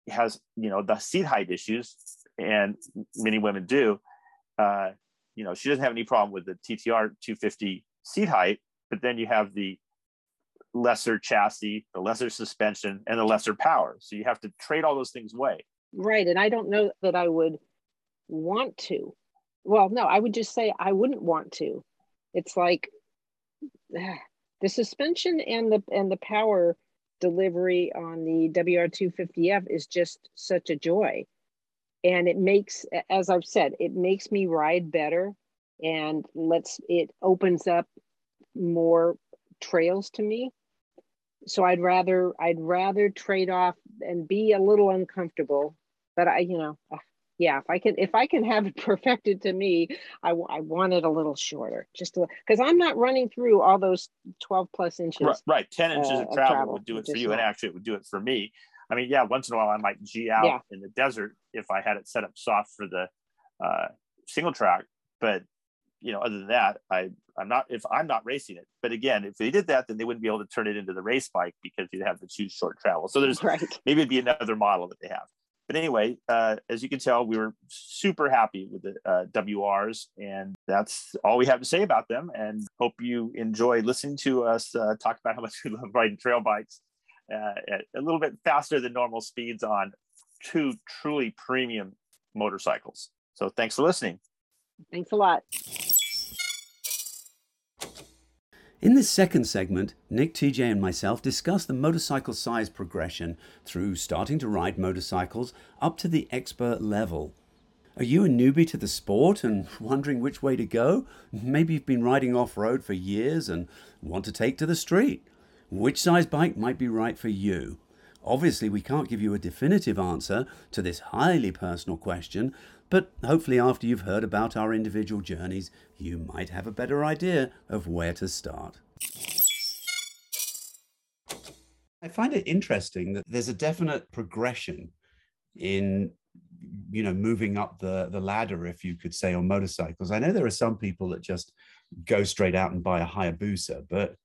has you know the seat height issues, and many women do, uh, you know, she doesn't have any problem with the TTR 250 seat height but then you have the lesser chassis, the lesser suspension, and the lesser power. So you have to trade all those things away. Right. And I don't know that I would want to. Well, no, I would just say I wouldn't want to. It's like the suspension and the and the power delivery on the WR250F is just such a joy. And it makes, as I've said, it makes me ride better and lets it opens up more trails to me so i'd rather i'd rather trade off and be a little uncomfortable but i you know yeah if i can if i can have it perfected to me i, I want it a little shorter just because i'm not running through all those 12 plus inches right, right. 10 inches uh, of, travel travel would do it for you not. and actually it would do it for me i mean yeah once in a while i might g out yeah. in the desert if i had it set up soft for the uh, single track but you know, other than that, I I'm not if I'm not racing it. But again, if they did that, then they wouldn't be able to turn it into the race bike because you'd have to choose short travel. So there's right. maybe it'd be another model that they have. But anyway, uh, as you can tell, we were super happy with the uh, WRs, and that's all we have to say about them. And hope you enjoy listening to us uh, talk about how much we love riding trail bikes uh, at a little bit faster than normal speeds on two truly premium motorcycles. So thanks for listening. Thanks a lot. In this second segment, Nick, TJ, and myself discuss the motorcycle size progression through starting to ride motorcycles up to the expert level. Are you a newbie to the sport and wondering which way to go? Maybe you've been riding off road for years and want to take to the street. Which size bike might be right for you? Obviously, we can't give you a definitive answer to this highly personal question, but hopefully, after you've heard about our individual journeys, you might have a better idea of where to start. I find it interesting that there's a definite progression in you know moving up the the ladder if you could say on motorcycles. I know there are some people that just go straight out and buy a hayabusa but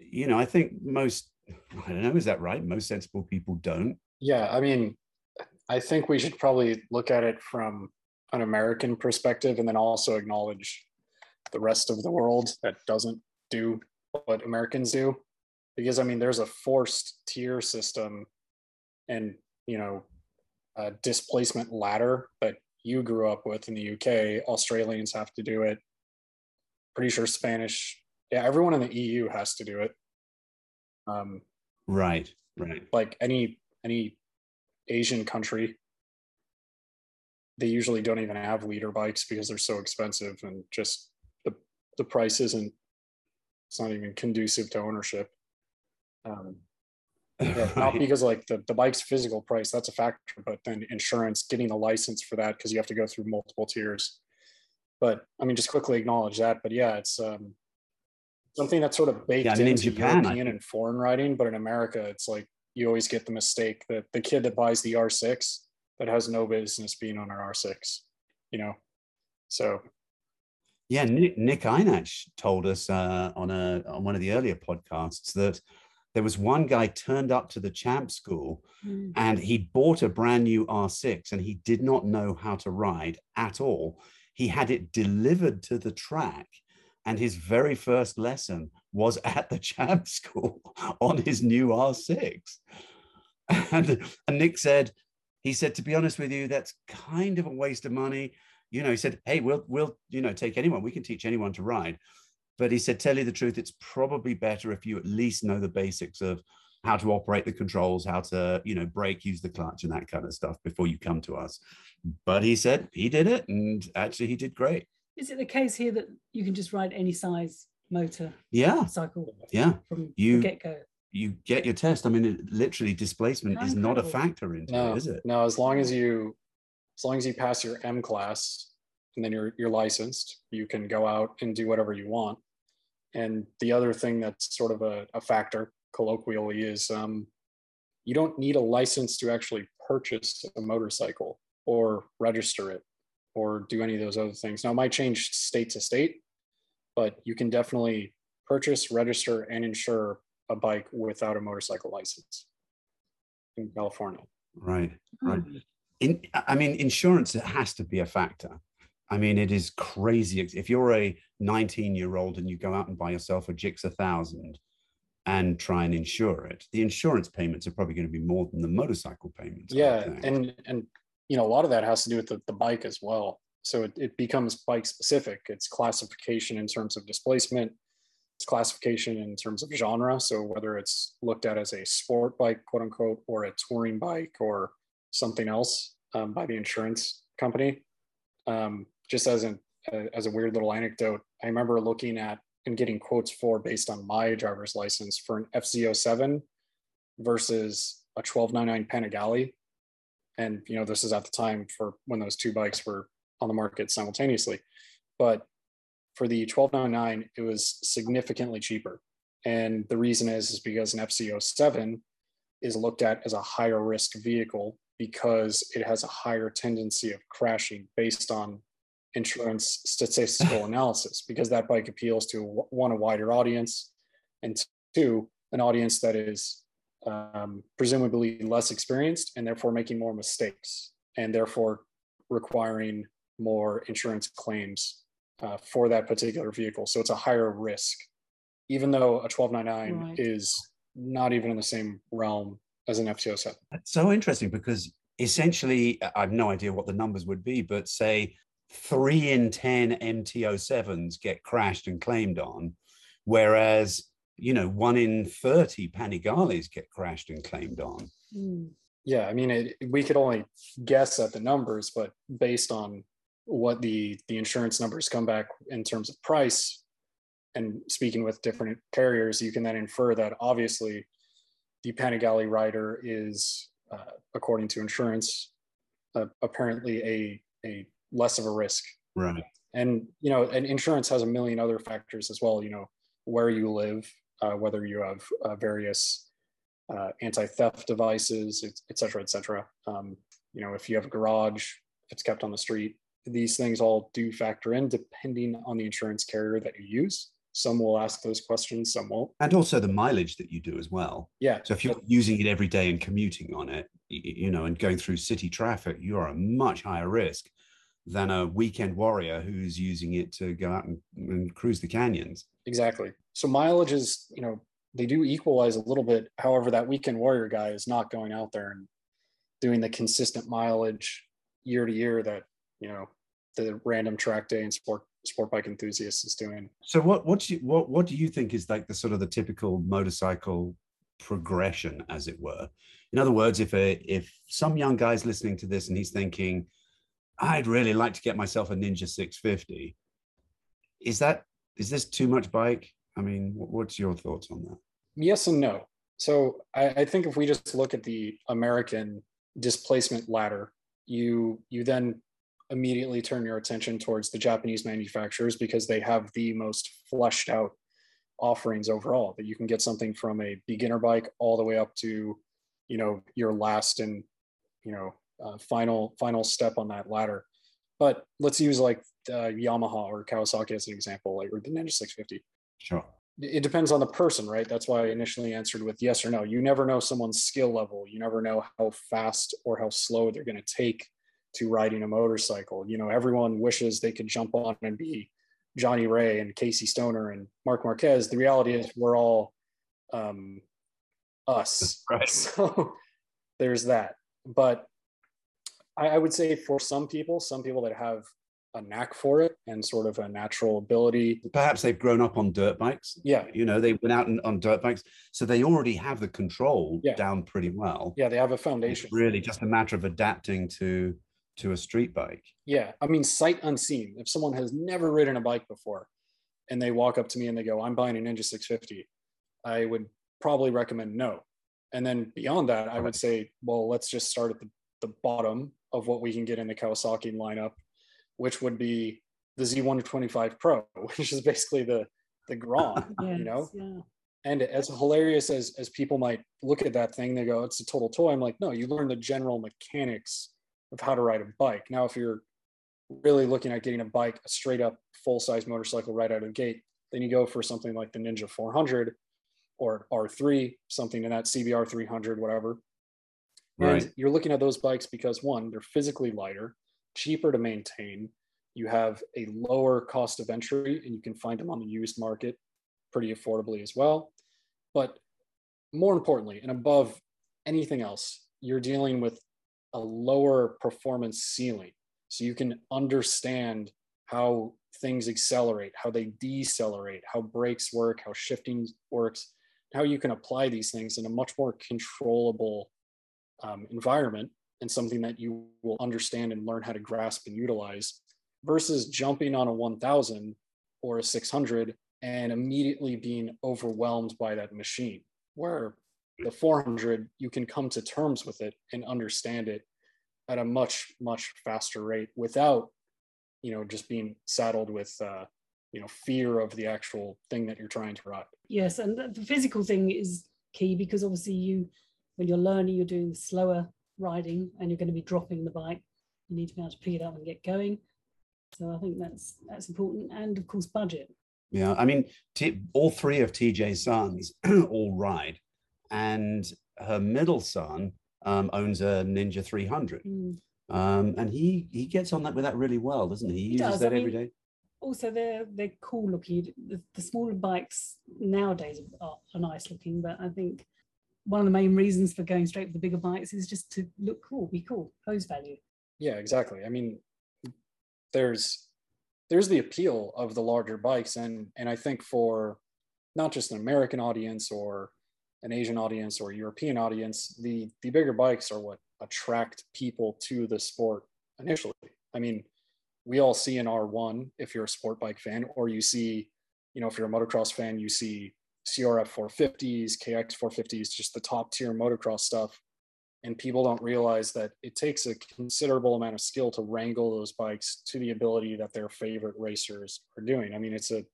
you know i think most i don't know is that right? Most sensible people don't. Yeah i mean i think we should probably look at it from an American perspective and then also acknowledge the rest of the world that doesn't do what Americans do. Because I mean, there's a forced tier system and, you know, a displacement ladder that you grew up with in the UK. Australians have to do it. Pretty sure Spanish, yeah, everyone in the EU has to do it. Um, right, right. Like any any Asian country they usually don't even have liter bikes because they're so expensive and just the the price isn't it's not even conducive to ownership. Um, yeah, Right. Not because like the, the bike's physical price, that's a factor, but then insurance, getting a license for that because you have to go through multiple tiers. But I mean, just quickly acknowledge that. But yeah, it's um, something that's sort of baked Yeah, I mean, in into Japan, I European and foreign riding. But in America, it's like you always get the mistake that the kid that buys the R6 that has no business being on an R6, you know. So Yeah, Nick, Nick Ienatsch told us uh, on a on one of the earlier podcasts that there was one guy turned up to the champ school Mm. and he bought a brand new R6 and he did not know how to ride at all. He had it delivered to the track and his very first lesson was at the champ school on his new R6. And, and Nick said, he said, to be honest with you, that's kind of a waste of money. You know, he said, hey, we'll, we'll, you know, take anyone. We can teach anyone to ride. But he said, tell you the truth, it's probably better if you at least know the basics of how to operate the controls, how to, you know, brake, use the clutch and that kind of stuff before you come to us. But he said he did it and actually he did great. Is it the case here that you can just ride any size motor Yeah. cycle Yeah. from You- get go? You get your test. I mean, it, literally displacement is not a factor into no, it, is it? no, as long as you as long as you pass your M class and then you're you're licensed, you can go out and do whatever you want. And the other thing that's sort of a, a factor colloquially is um, you don't need a license to actually purchase a motorcycle or register it or do any of those other things. Now, it might change state to state, but you can definitely purchase, register, and insure a bike without a motorcycle license in California. Right. Right. Hmm. in i mean insurance it has to be a factor i mean it is crazy if you're a 19 year old and you go out and buy yourself a Gixxer thousand and try and insure it the insurance payments are probably going to be more than the motorcycle payments yeah and and you know a lot of that has to do with the, the bike as well so it, it becomes bike specific it's classification in terms of displacement it's classification in terms of genre so whether it's looked at as a sport bike quote unquote or a touring bike or something else um, by the insurance company um, just as an as a weird little anecdote i remember looking at and getting quotes for based on my driver's license for an fz07 versus a 1299 Panigale. And, you know, this is at the time for when those two bikes were on the market simultaneously. But for the 1299, it was significantly cheaper. And the reason is, is because an FZ-07 is looked at as a higher risk vehicle because it has a higher tendency of crashing based on insurance statistical analysis because that bike appeals to one a wider audience and two an audience that is um, presumably less experienced and therefore making more mistakes and therefore requiring more insurance claims uh, for that particular vehicle. So it's a higher risk, even though a 1299 Right. is not even in the same realm as an FZ-07. That's so interesting because essentially, I have no idea what the numbers would be, but say three in 10 MT-07s get crashed and claimed on, whereas, you know, one in 30 Panigales get crashed and claimed on. Hmm. Yeah, I mean, it, we could only guess at the numbers, but based on what the the insurance numbers come back in terms of price, and speaking with different carriers, you can then infer that obviously the Panigale rider is, uh, according to insurance, uh, apparently a a less of a risk. Right. And you know, and insurance has a million other factors as well. You know, where you live, uh, whether you have uh, various uh, anti-theft devices, et, et cetera, et cetera. Um, you know, if you have a garage, if it's kept on the street, these things all do factor in depending on the insurance carrier that you use. Some will ask those questions, some won't. And also the mileage that you do as well. Yeah, So if you're using it every day and commuting on it, you know, and going through city traffic, you are a much higher risk than a weekend warrior who's using it to go out and, and cruise the canyons. exactly. So mileage is, you know, they do equalize a little bit. However, that weekend warrior guy is not going out there and doing the consistent mileage year to year that, you know, the random track day and sport sport bike enthusiast is doing. So what what do you, what what do you think is like the sort of the typical motorcycle progression, as it were? In other words, if a if some young guy's listening to this and he's thinking, I'd really like to get myself a Ninja 650. Is that is this too much bike? I mean, what's your thoughts on that? Yes and no. So I, I think if we just look at the American displacement ladder, you you then immediately turn your attention towards the Japanese manufacturers because they have the most fleshed out offerings overall that you can get something from a beginner bike all the way up to you know your last and you know uh, final final step on that ladder. But let's use like uh, yamaha or kawasaki as an example like or the ninja 650 sure. It depends on the person right? That's why i initially answered with yes or no. You never know someone's skill level. You never know how fast or how slow they're going to take to riding a motorcycle you know everyone wishes they could jump on and be Johnny Rea and Casey Stoner and Marc Marquez. The reality is we're all um, us. Right. So there's that. But I, I would say for some people, some people that have a knack for it and sort of a natural ability. Perhaps they've grown up on dirt bikes. Yeah. You know, they went out and, on dirt bikes. So they already have the control Yeah. down pretty well. Yeah, they have a It's foundation. really just a matter of adapting to to a street bike. Yeah, I mean, sight unseen. If someone has never ridden a bike before and they walk up to me and they go, I'm buying a Ninja 650, I would probably recommend no. And then beyond that, I would say, well, let's just start at the, the bottom of what we can get in the Kawasaki lineup, which would be the Z125 Pro, which is basically the the Grom, Yes, you know? yeah. And as hilarious as as people might look at that thing, they go, it's a total toy. I'm like, no, you learn the general mechanics of how to ride a bike. Now, if you're really looking at getting a bike, a straight up full size motorcycle right out of the gate, then you go for something like the Ninja 400 or R3, something in that CBR 300, whatever. Right. And you're looking at those bikes because one, they're physically lighter, cheaper to maintain. You have a lower cost of entry, and you can find them on the used market pretty affordably as well. But more importantly, and above anything else, you're dealing with a lower performance ceiling. So you can understand how things accelerate, how they decelerate, how brakes work, how shifting works, how you can apply these things in a much more controllable um, environment and something that you will understand and learn how to grasp and utilize versus jumping on a 1000 or a 600 and immediately being overwhelmed by that machine where the 400 you can come to terms with it and understand it at a much much faster rate without you know just being saddled with uh, you know fear of the actual thing that you're trying to ride Yes, and the- the physical thing is key because obviously you, when you're learning, you're doing slower riding and you're going to be dropping the bike. You need to be able to pick it up and get going. So I think that's that's important, and of course budget. Yeah, I mean, T- all three of TJ's sons all ride, and her middle son um, owns a Ninja 300, Mm. um, and he he gets on that with that really well, doesn't he? He, He uses does, that I every mean- day. Also, they're they're cool looking. The, the smaller bikes nowadays are, are nice looking, but I think one of the main reasons for going straight for the bigger bikes is just to look cool, be cool, pose value. yeah exactly i mean there's there's the appeal of the larger bikes and and i think for not just an american audience or an asian audience or european audience the the bigger bikes are what attract people to the sport initially. I mean we all see an r1 if you're a sport bike fan or you see you know if you're a motocross fan you see crf 450s kx 450s just the top tier motocross stuff. And people don't realize that it takes a considerable amount of skill to wrangle those bikes to the ability that their favorite racers are doing. I mean, it's a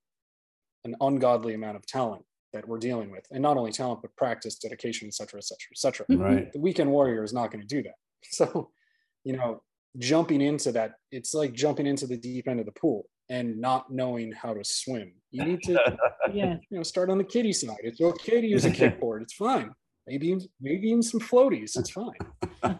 an ungodly amount of talent that we're dealing with, and not only talent but practice, dedication, et cetera, et cetera, et cetera. Mm-hmm. Right. The weekend warrior is not going to do that. So, you know, jumping into that, it's like jumping into the deep end of the pool and not knowing how to swim. You need to Yeah, you know, start on the kiddie side. It's okay to use a kickboard. It's fine. Maybe maybe even some floaties. It's fine.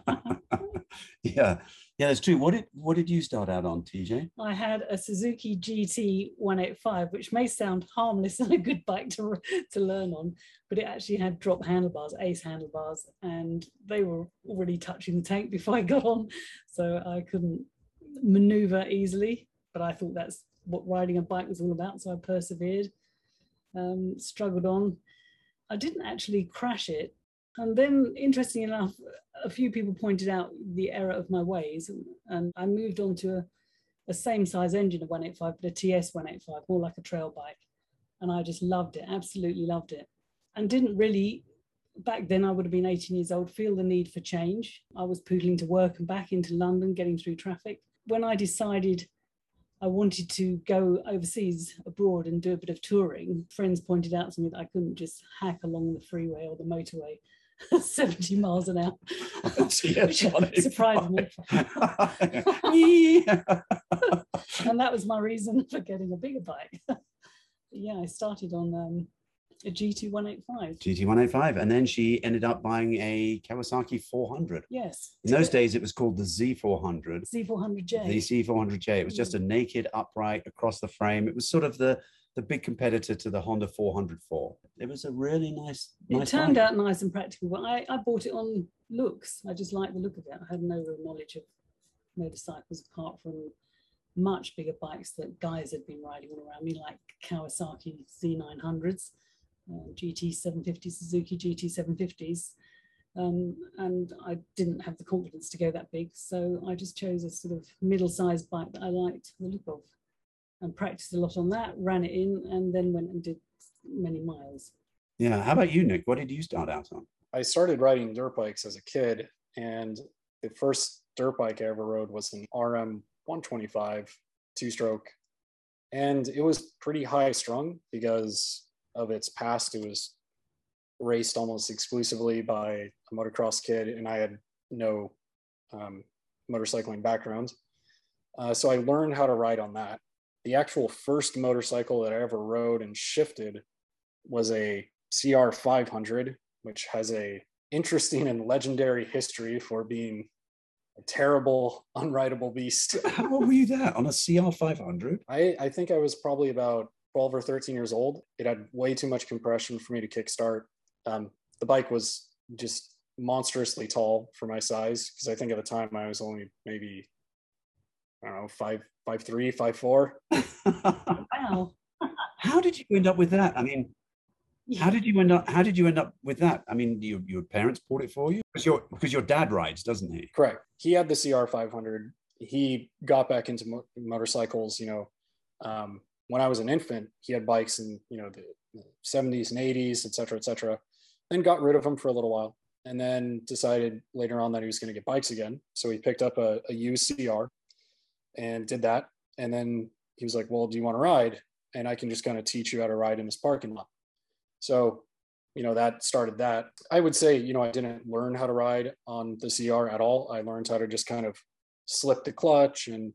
yeah, yeah, that's true. What did what did you start out on, TJ? I had a Suzuki GT 185, which may sound harmless and a good bike to, to learn on, but it actually had drop handlebars, ace handlebars, and they were already touching the tank before I got on. So I couldn't maneuver easily, but I thought that's what riding a bike was all about. So I persevered, um, struggled on. I didn't actually crash it And then, interesting enough, a few people pointed out the error of my ways, and, and I moved on to a, a same size engine of 185, but a TS 185, more like a trail bike. And I just loved it, absolutely loved it. And didn't really, back then I would have been 18 years old, feel the need for change. I was poodling to work and back into London, getting through traffic. When I decided I wanted to go overseas abroad and do a bit of touring, friends pointed out to me that I couldn't just hack along the freeway or the motorway 70 miles an hour, which surprised me. and that was my reason for getting a bigger bike. yeah, I started on um, a GT185. GT185. And then she ended up buying a Kawasaki 400. Yes. In those days, it was called the Z400. Z400J. The Z400J. It was just a naked upright across the frame. It was sort of the the big competitor to the Honda 404. It was a really nice. It nice turned bike. out nice and practical, but I, I bought it on looks. I just liked the look of it. I had no real knowledge of motorcycles apart from much bigger bikes that guys had been riding all around me, like Kawasaki Z900s, uh, GT 750, Suzuki GT 750s. Um, and I didn't have the confidence to go that big. So I just chose a sort of middle sized bike that I liked the look of and practiced a lot on that, ran it in, and then went and did many miles. Yeah. How about you, Nick? What did you start out on? I started riding dirt bikes as a kid, and the first dirt bike I ever rode was an RM 125 two stroke. And it was pretty high strung because of its past. It was raced almost exclusively by a motocross kid, and I had no um, motorcycling background. Uh, so I learned how to ride on that. The actual first motorcycle that I ever rode and shifted was a CR 500, which has a interesting and legendary history for being a terrible, unrideable beast. How old were you there on a CR 500? I, I think I was probably about 12 or 13 years old. It had way too much compression for me to kickstart. Um, the bike was just monstrously tall for my size because I think at the time I was only maybe I don't know five five three five four. Wow. how did you end up with that? I mean, how did you end up? How did you end up with that? I mean, you, your parents bought it for you because your because your dad rides, doesn't he? Correct. He had the CR 500. He got back into mo- motorcycles. You know, um, when I was an infant, he had bikes in you know the, the 70s and 80s, et cetera, et cetera. Then got rid of them for a little while, and then decided later on that he was going to get bikes again. So he picked up a, a used CR and did that. And then he was like, "Well, do you want to ride?" And I can just kind of teach you how to ride in this parking lot. So, you know, that started that. I would say, you know, I didn't learn how to ride on the CR at all. I learned how to just kind of slip the clutch and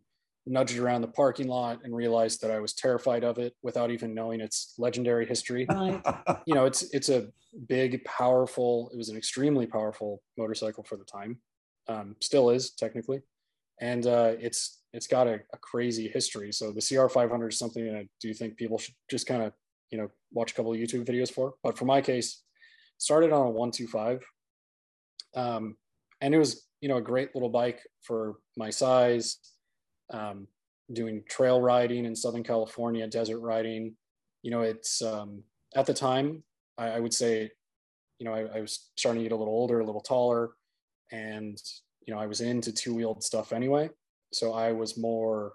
nudge it around the parking lot and realized that I was terrified of it without even knowing its legendary history. Right. You know, it's it's a big, powerful. It was an extremely powerful motorcycle for the time. Um, still is technically, and uh, it's it's got a, a crazy history. So the CR 500 is something that I do think people should just kind of you know watch a couple of YouTube videos for. But for my case, started on a 125, um, and it was you know a great little bike for my size. Um, doing trail riding in Southern California, desert riding. You know, it's um, at the time I, I would say, you know, I, I was starting to get a little older, a little taller, and you know I was into two wheeled stuff anyway. So I was more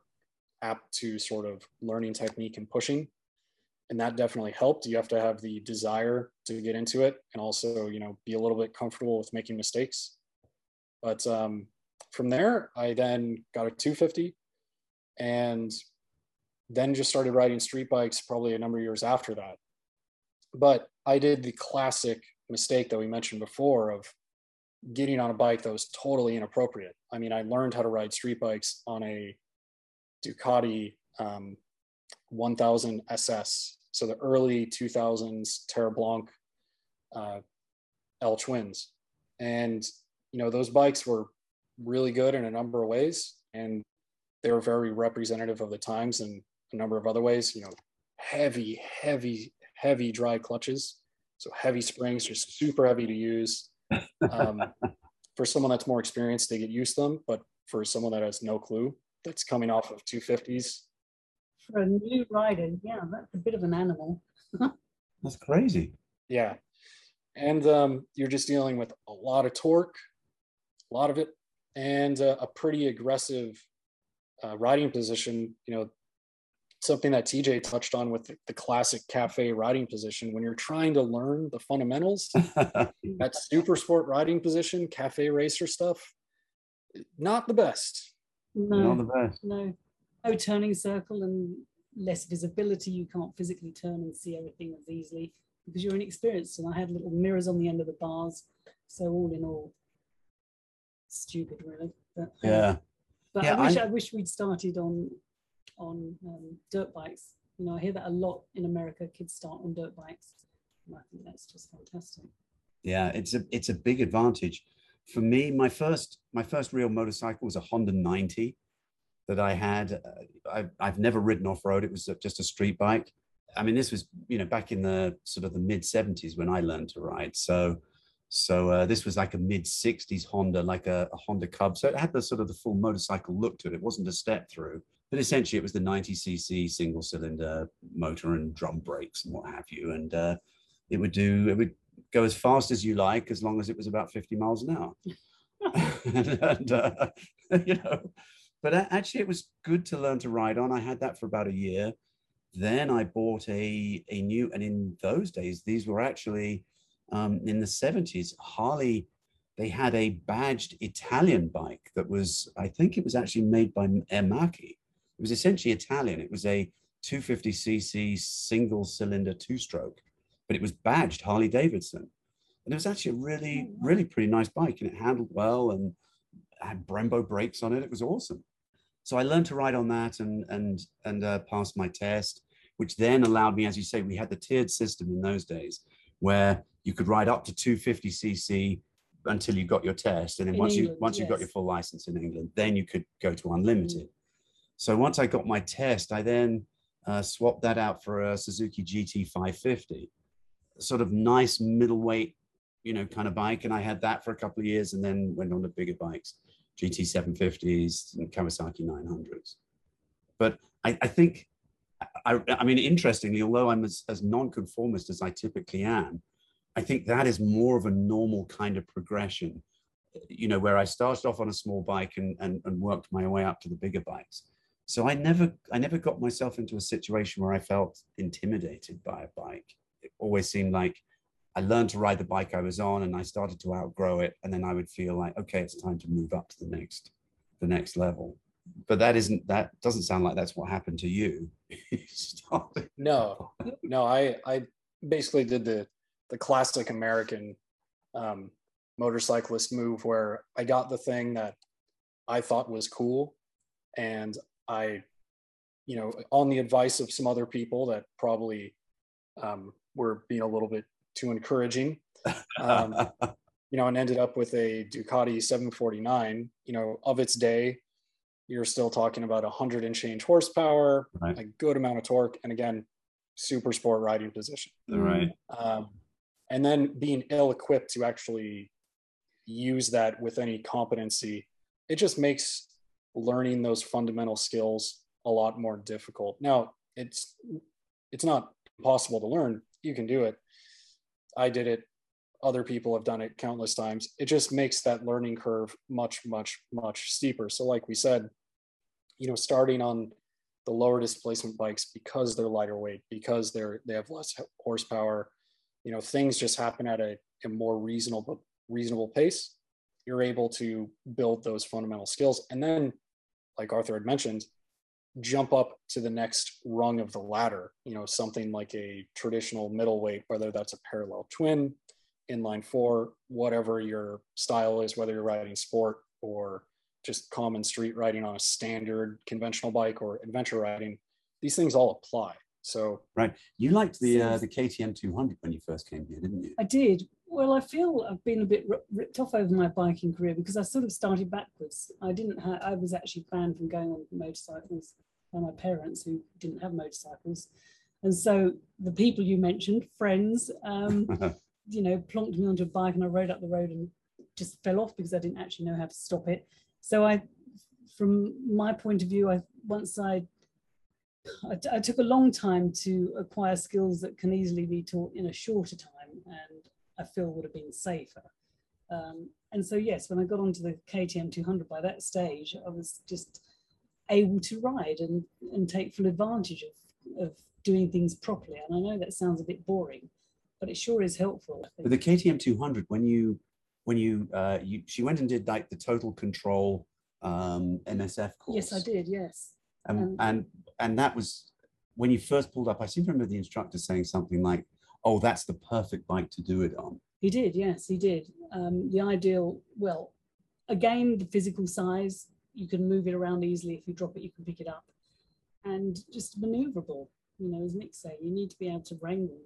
apt to sort of learning technique and pushing. And that definitely helped. You have to have the desire to get into it and also you know be a little bit comfortable with making mistakes. But um, from there i then got a 250 and then just started riding street bikes probably a number of years after that. But i did the classic mistake that we mentioned before of getting on a bike that was totally inappropriate i mean i learned how to ride street bikes on a ducati um, 1000 SS. So the early 2000s Terblanche uh, L twins. And, you know, those bikes were really good in a number of ways. And they were very representative of the times in a number of other ways, you know, heavy, heavy, heavy dry clutches. So heavy springs, just super heavy to use. Um, for someone that's more experienced, they get used to them. But for someone that has no clue, that's coming off of 250s, For a new rider, yeah, that's a bit of an animal. That's crazy. yeah and um, you're just dealing with a lot of torque, a lot of it, and uh, a pretty aggressive uh, riding position. You know, something that TJ touched on with the, the classic cafe riding position. When you're trying to learn the fundamentals, that super sport riding position, cafe racer stuff, not the best. No, Not the best. no, no turning circle and less visibility. You can't physically turn and see everything as easily because you're inexperienced. And I had little mirrors on the end of the bars. So all in all, stupid really. But, uh, Yeah. But Yeah, I wish I- I wish we'd started on on um, dirt bikes. You know, I hear that a lot in America. Kids start on dirt bikes. And I think that's just fantastic. Yeah, it's a it's a big advantage. For me, my first my first real motorcycle was a Honda 90 that I had. Uh, I, I've never ridden off road. It was just a street bike. I mean, this was you know back in the sort of the mid 70s when I learned to ride. So so uh, this was like a mid 60s Honda, like a, a Honda Cub. So it had the sort of the full motorcycle look to it. It wasn't a step through, but essentially it was the 90cc single cylinder motor and drum brakes and what have you. And uh, it would do it would go as fast as you like as long as it was about 50 miles an hour and, and, uh, you know but actually it was good to learn to ride on i had that for about a year then i bought a a new and in those days these were actually um, in the 70s harley they had a badged italian bike that was i think it was actually made by Aermacchi. It was essentially italian it was a 250cc single cylinder two stroke but it was badged Harley Davidson. And it was actually a really, Oh, really pretty nice bike and it handled well and had Brembo brakes on it. It was awesome. So I learned to ride on that and and and uh, passed my test, which then allowed me, as you say, we had the tiered system in those days where you could ride up to 250cc until you got your test. And then In once you once you got your full license in England, then you could go to unlimited. So once I got my test, I then uh, swapped that out for a Suzuki GT 550 sort of nice middleweight, you know, kind of bike. And I had that for a couple of years and then went on to bigger bikes, GT 750s and Kawasaki 900s. But I, I think, I, I mean, interestingly, although I'm as, as nonconformist as I typically am, I think that is more of a normal kind of progression, you know, where I started off on a small bike and, and, and worked my way up to the bigger bikes. So I never, I never got myself into a situation where I felt intimidated by a bike it always seemed like I learned to ride the bike I was on and I started to outgrow it. And then I would feel like, okay, it's time to move up to the next, the next level. But that isn't, that doesn't sound like that's what happened to you. No, no, I I basically did the the classic American um, motorcyclist move where I got the thing that I thought was cool, and I, you know, on the advice of some other people that probably um, were being a little bit too encouraging, um, you know, and ended up with a Ducati 749. You know, of its day, you're still talking about 100 and change horsepower, Right. a good amount of torque, and again, super sport riding position. Right. Um, and then being ill equipped to actually use that with any competency, it just makes learning those fundamental skills a lot more difficult. Now, it's it's not impossible to learn. You can do it. I did it. Other people have done it countless times. It just makes that learning curve much, much, much steeper. So, like we said, you know, starting on the lower displacement bikes because they're lighter weight, because they're they have less horsepower, you know, things just happen at a, a more reasonable reasonable pace. You're able to build those fundamental skills, and then, like Arthur had mentioned, jump up to the next rung of the ladder. You know, something like a traditional middleweight, whether that's a parallel twin, inline four, whatever your style is, whether you're riding sport or just common street riding on a standard conventional bike or adventure riding, these things all apply. So Right. You liked the uh, the KTM 200 when you first came here, didn't you? I did. Well, I feel I've been a bit ripped off over my biking career because I sort of started backwards. I didn't have, I was actually banned from going on motorcycles by my parents who didn't have motorcycles. And so the people you mentioned, friends, um, you know, plonked me onto a bike and I rode up the road and just fell off because I didn't actually know how to stop it. So I, from my point of view, I once I, I, I took a long time to acquire skills that can easily be taught in a shorter time, and I feel would have been safer. Um, and so, yes, when I got onto the KTM 200 by that stage, I was just able to ride and, and take full advantage of, of doing things properly. And I know that sounds a bit boring, but it sure is helpful. But the KTM 200, when you, when you, uh, you, she went and did like the total control um, MSF course. Yes, I did. Yes. And, Um, and, and that was when you first pulled up, I seem to remember the instructor saying something like, oh, that's the perfect bike to do it on. He did, yes, he did. Um, the ideal, well, again, the physical size, you can move it around easily. If you drop it, you can pick it up. And just maneuverable, you know, as Nick said, you need to be able to wrangle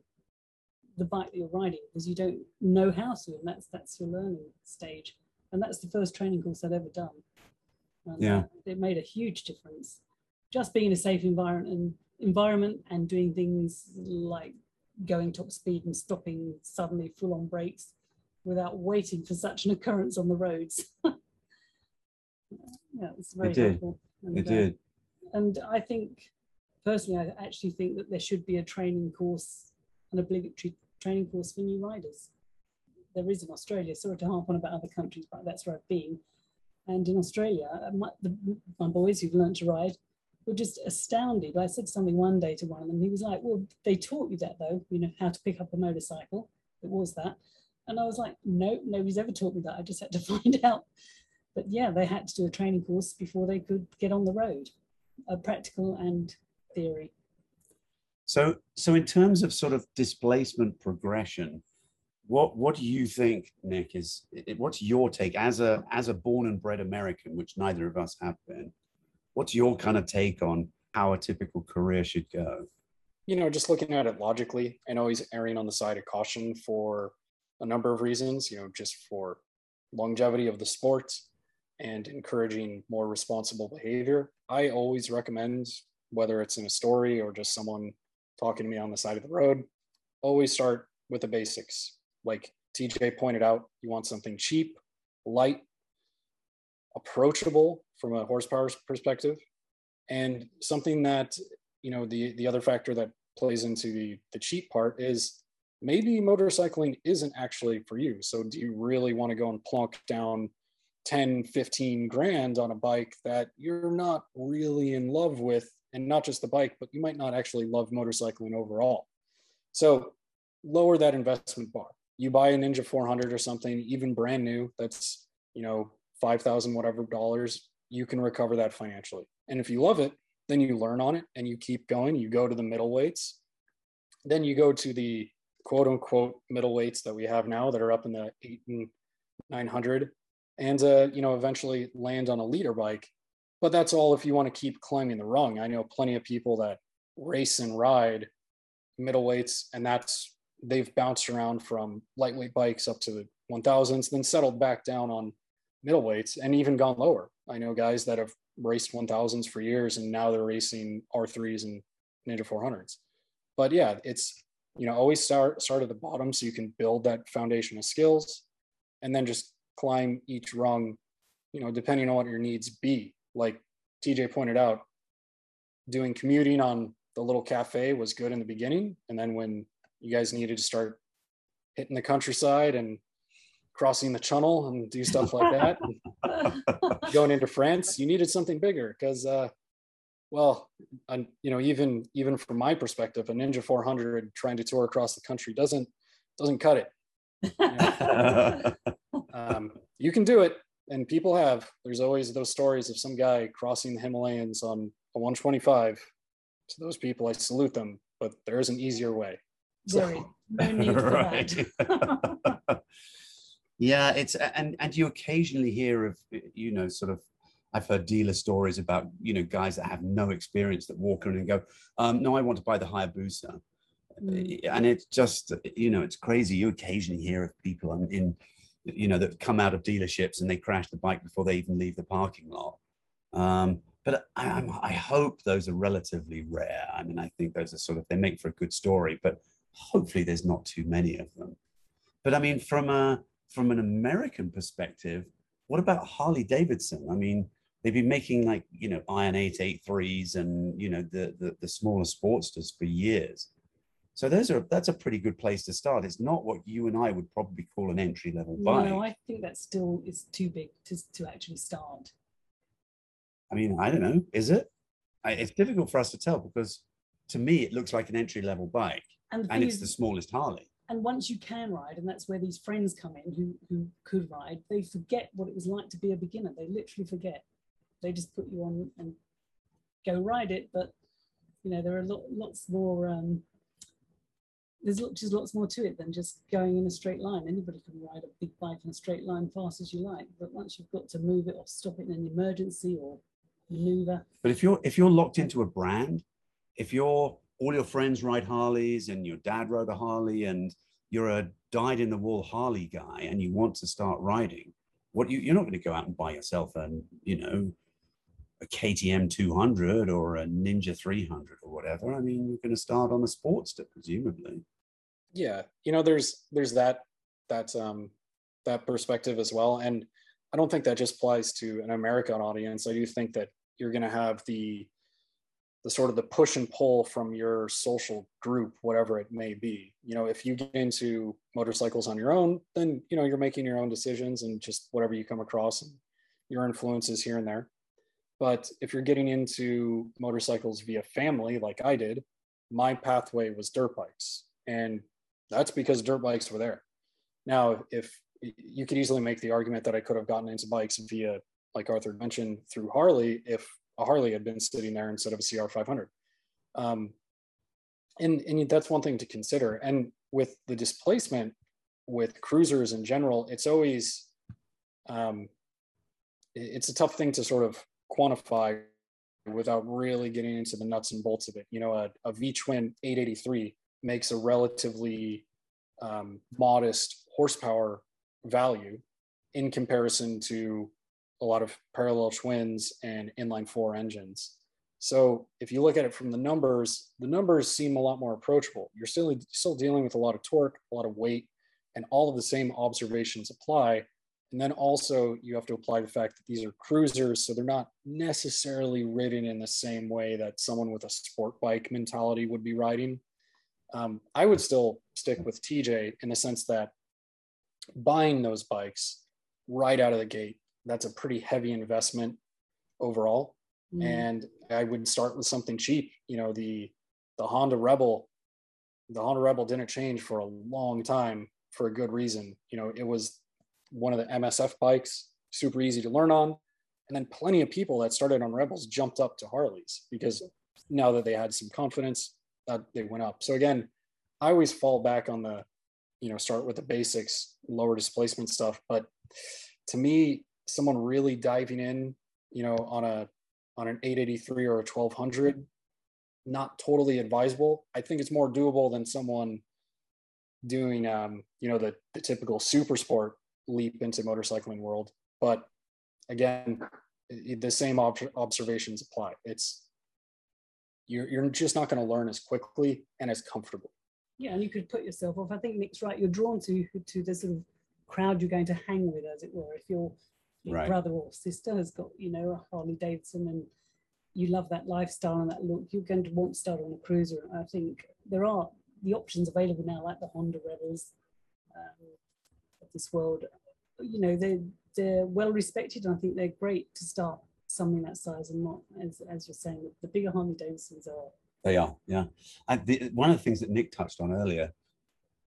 the bike that you're riding because you don't know how to, and that's that's your learning stage. And that's the first training course I'd ever done. And Yeah. it made a huge difference. Just being in a safe environment and environment and doing things like going top speed and stopping suddenly full on brakes without waiting for such an occurrence on the roads. yeah, it's very did. helpful. And, It uh, did. and I think, personally, I actually think that there should be a training course, an obligatory training course for new riders. There is in Australia. Sorry to harp on about other countries, but that's where I've been. And in Australia, uh, my, the, my boys who've learned to ride were just astounded. I said something one day to one of them. He was like, "Well, they taught you that though, you know, how to pick up a motorcycle. It was that." And I was like, "No, nobody's ever taught me that. I just had to find out." But yeah, they had to do a training course before they could get on the road, a practical and theory. So, so in terms of sort of displacement progression, what what do you think, Nick? Is what's your take as a as a born and bred American, which neither of us have been? What's your kind of take on how a typical career should go? you know, just looking at it logically, know he's erring on the side of caution for a number of reasons, you know, just for longevity of the sport and encouraging more responsible behavior. I always recommend, whether it's in a story or just someone talking to me on the side of the road, always start with the basics. Like TJ pointed out, you want something cheap, light, approachable from a horsepower perspective, and something that you know the the other factor that plays into the the cheap part is maybe motorcycling isn't actually for you. So do you really want to go and plunk down 10 15 grand on a bike that you're not really in love with? And not just the bike but you might not actually love motorcycling overall. So lower that investment bar. You buy a ninja 400 or something even brand new that's you know 5000 whatever dollars you can recover that financially. And if you love it then you learn on it and you keep going. You go to the middle weights. Then you go to the quote unquote middle weights that we have now that are up in the 8 and 900 and uh, you know eventually land on a liter bike. But that's all if you want to keep climbing the rung. I know plenty of people that race and ride middle weights and that's they've bounced around from lightweight bikes up to the 1000s then settled back down on middle weights and even gone lower. I know guys that have raced 1000s for years and now they're racing r3s and ninja 400s but yeah it's you know always start start at the bottom so you can build that foundation of skills and then just climb each rung you know depending on what your needs be. Like tj pointed out doing commuting on the little cafe was good in the beginning. And then when you guys needed to start hitting the countryside and crossing the channel and do stuff like that going into France, you needed something bigger because, uh, well, and you know, even even from my perspective, a Ninja 400 trying to tour across the country doesn't doesn't cut it. Um, you can do it, and people have. There's always those stories of some guy crossing the Himalayas on a 125. To those people, I salute them, but there is an easier way. Very, no need for that. Yeah, it's and and you occasionally hear of you know sort of I've heard dealer stories about you know guys that have no experience that walk in and go, um, no, I want to buy the Hayabusa, Mm. and it's just you know it's crazy. You occasionally hear of people in, in you know that come out of dealerships and they crash the bike before they even leave the parking lot. Um, but I, I'm, I hope those are relatively rare. I mean, I think those are sort of they make for a good story, but hopefully there's not too many of them. But I mean, from a from an American perspective, what about Harley Davidson? I mean, they've been making like you know Iron 883s and you know the, the the smaller sportsters for years. So those are that's a pretty good place to start. It's not what you and I would probably call an entry level bike. No, I think that still is too big to, to actually start. I mean, I don't know. Is it? I, it's difficult for us to tell because to me it looks like an entry level bike, And, and it's is, the smallest Harley. And once you can ride, and that's where these friends come in who who could ride, they forget what it was like to be a beginner. They literally forget. They just put you on and go ride it. But you know, there are lot, lots more. Um, there's just lots more to it than just going in a straight line. Anybody can ride a big bike in a straight line fast as you like, but once you've got to move it or stop it in an emergency or maneuver, But if you're if you're locked into a brand, if you're all your friends ride Harleys and your dad rode a Harley and you're a dyed in the wool Harley guy and you want to start riding, what you you're not going to go out and buy yourself an you know a KTM 200 or a Ninja 300 or whatever. I mean, you're going to start on a Sportster presumably. yeah you know there's there's that that um that perspective as well and i don't think that just applies to an american audience i do think that you're going to have the the sort of the push and pull from your social group whatever it may be. You know if you get into motorcycles on your own then you know you're making your own decisions and just whatever you come across and your influences here and there. But if you're getting into motorcycles via family like i did my pathway was dirt bikes. And that's because dirt bikes were there. Now, if you could easily make the argument that I could have gotten into bikes via, like Arthur mentioned, through Harley, if a Harley had been sitting there instead of a CR 500. Um, and, and that's one thing to consider. And with the displacement with cruisers in general, it's always, um, it's a tough thing to sort of quantify without really getting into the nuts and bolts of it. You know, a, a V Twin 883 makes a relatively um, modest horsepower value in comparison to a lot of parallel twins and inline four engines. So if you look at it from the numbers, the numbers seem a lot more approachable. You're still still dealing with a lot of torque, a lot of weight, and all of the same observations apply. And then also you have to apply the fact that these are cruisers, so they're not necessarily ridden in the same way that someone with a sport bike mentality would be riding. Um, I would still stick with TJ in the sense that buying those bikes right out of the gate, that's a pretty heavy investment overall. mm, And I would start with something cheap. You know, the the Honda Rebel, the Honda Rebel didn't change for a long time for a good reason. You know, it was one of the MSF bikes, super easy to learn on. And then plenty of people that started on Rebels jumped up to Harleys because now that they had some confidence, that they went up. So again, I always fall back on the, you know, start with the basics, lower displacement stuff. But to me, someone really diving in, you know, on a on an 883 or a 1200, not totally advisable. I think it's more doable than someone doing, um, you know, the, the typical super sport leap into motorcycling world. But again, the same ob- observations apply. It's you're, you're just not going to learn as quickly and as comfortable. yeah, and you could put yourself off. I think Nick's right. You're drawn to to the sort of crowd you're going to hang with, as it were. If your your Right. brother or sister has got, you know, a Harley Davidson and you love that lifestyle and that look, you're going to want to start on a cruiser. I think there are the options available now, like the Honda Rebels um, of this world. You know, they they're well respected, and I think they're great to start something that size and not, as as you're saying, the, the bigger Harley Davidsons are. They are, yeah. And the, one of the things that Nick touched on earlier,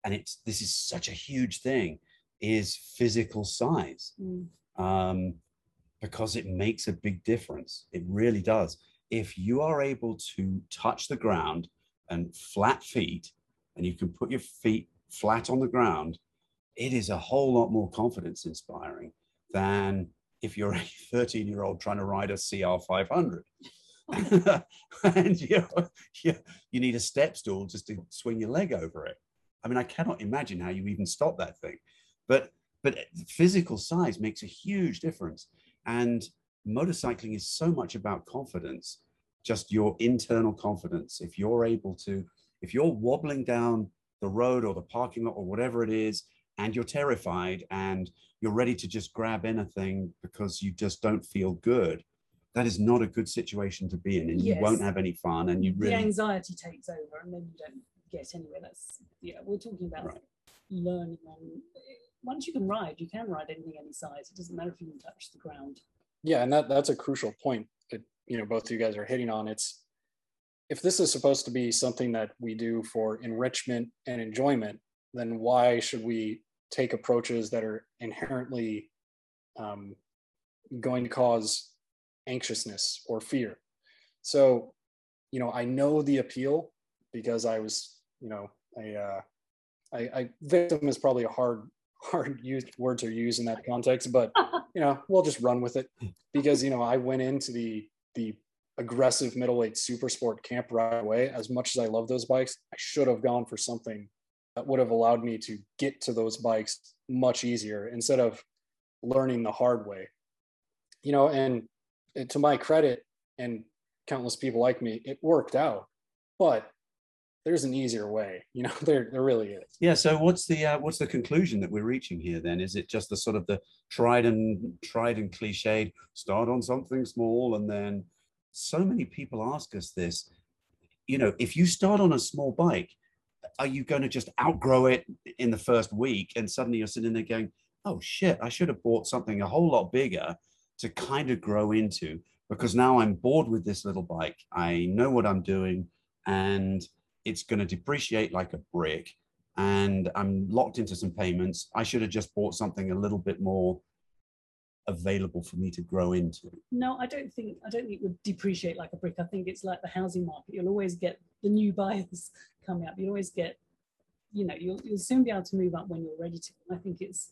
and it's this is such a huge thing, is physical size. mm, um, because it makes a big difference. It really does. If you are able to touch the ground and flat feet, and you can put your feet flat on the ground, it is a whole lot more confidence inspiring than if you're a 13 year old trying to ride a CR 500. and you, you, you need a step stool just to swing your leg over it. I mean, I cannot imagine how you even stop that thing. But but physical size makes a huge difference. And motorcycling is so much about confidence, just your internal confidence. If you're able to, if you're wobbling down the road or the parking lot or whatever it is, and you're terrified and you're ready to just grab anything because you just don't feel good, that is not a good situation to be in. And you won't have any fun. And you really the anxiety takes over and then you don't get anywhere. That's yeah, we're talking about Right. learning on. Once you can ride, you can ride anything any size. It doesn't matter if you can touch the ground. Yeah, and that that's a crucial point that you know both of you guys are hitting on. It's if this is supposed to be something that we do for enrichment and enjoyment, then why should we take approaches that are inherently um, going to cause anxiousness or fear? So, you know, I know the appeal because I was, you know, a uh, I, I victim is probably a hard hard used word to use in that context, but you know, we'll just run with it hmm. because you know I went into the the aggressive middleweight super sport camp right away. As much as I love those bikes, I should have gone for something that would have allowed me to get to those bikes much easier instead of learning the hard way. You know, and to my credit and countless people like me, it worked out. But there's an easier way, you know, there there really is. Yeah. So what's the uh, what's the conclusion that we're reaching here? Then is it just the sort of the tried and tried and cliched start on something small and then so many people ask us this. You know, if you start on a small bike, are you going to just outgrow it in the first week and suddenly you're sitting there going, oh shit, I should have bought something a whole lot bigger to kind of grow into because now I'm bored with this little bike. I know what I'm doing and it's going to depreciate like a brick and I'm locked into some payments. I should have just bought something a little bit more available for me to grow into. No, I don't think I don't think it would depreciate like a brick. I think it's like the housing market. You'll always get the new buyers coming up. You'll always get, you know, you'll you'll soon be able to move up when you're ready to. I think it's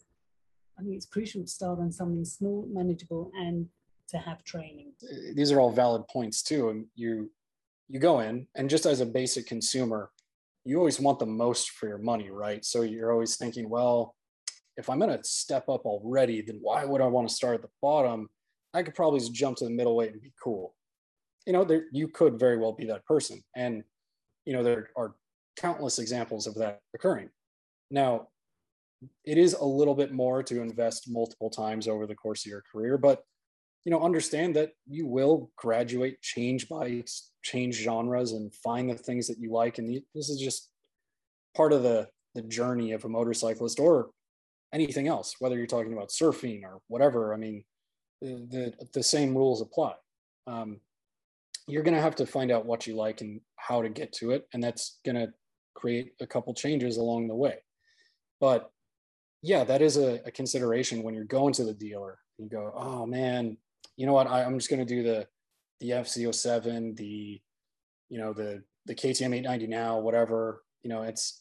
I think it's crucial to start on something small, manageable, and to have training. these are all valid points too and you you go in and just as a basic consumer you always want the most for your money right? So you're always thinking well if i'm going to step up already then why would i want to start at the bottom? I could probably just jump to the middleweight and be cool. You know there you could very well be that person. And you know there are countless examples of that occurring. Now it is a little bit more to invest multiple times over the course of your career but you know understand that you will graduate change bikes change genres and find the things that you like. And this is just part of the the journey of a motorcyclist or anything else whether you're talking about surfing or whatever. I mean the the, the same rules apply. Um, you're going to have to find out what you like and how to get to it. And that's going to create a couple changes along the way. But yeah that is a, a consideration when you're going to the dealer. You go oh man you know what, I, I'm just going to do the the FZ-07, the you know the the KTM 890 now, whatever. You know, it's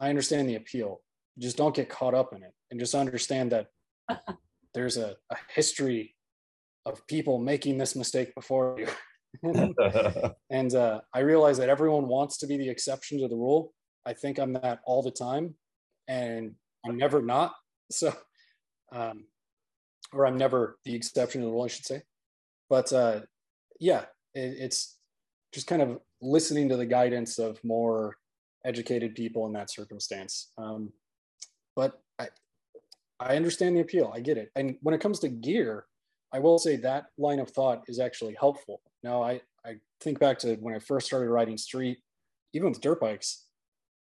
I understand the appeal. Just don't get caught up in it, and just understand that there's a, a history of people making this mistake before you. and uh, I realize that everyone wants to be the exception to the rule. I think I'm that all the time, and I'm never not. So, um, or I'm never the exception to the rule, I should say. But uh, yeah, it, it's just kind of listening to the guidance of more educated people in that circumstance. Um, but I, I understand the appeal. I get it. And when it comes to gear, I will say that line of thought is actually helpful. Now, I, I think back to when I first started riding street, even with dirt bikes,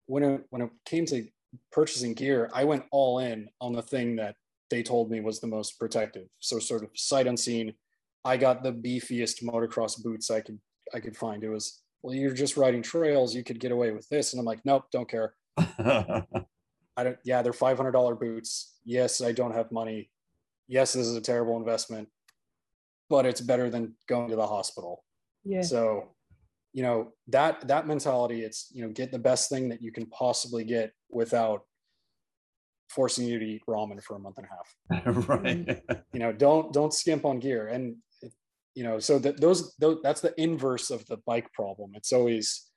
when it, when it came to purchasing gear, I went all in on the thing that they told me was the most protective. So sort of sight unseen, I got the beefiest motocross boots I could I could find. It was well, you're just riding trails, you could get away with this, and I'm like, nope, don't care. I don't. Yeah, they're five hundred dollar boots. Yes, I don't have money. Yes, this is a terrible investment, but it's better than going to the hospital. Yeah. So, you know that that mentality. It's you know get the best thing that you can possibly get without forcing you to eat ramen for a month and a half. right. Mm-hmm. You know, don't don't skimp on gear. And you know, so that those, those that's the inverse of the bike problem. It's always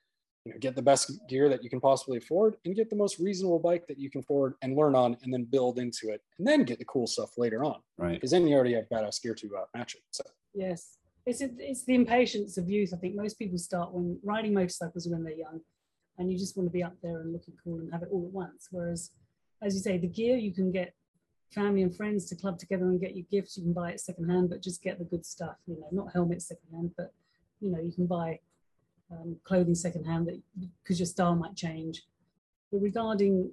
you know get the best gear that you can possibly afford and get the most reasonable bike that you can afford and learn on and then build into it and then get the cool stuff later on Right. because then you already have badass gear to uh, match it so Yes. It's, it's the impatience of youth. I think most people start when riding motorcycles when they're young and you just want to be up there and looking cool and have it all at once. Whereas, as you say, the gear you can get family and friends to club together and get you gifts. You can buy it secondhand, but just get the good stuff, you know, not helmets secondhand, but, you know, you can buy um, clothing secondhand because your style might change. But regarding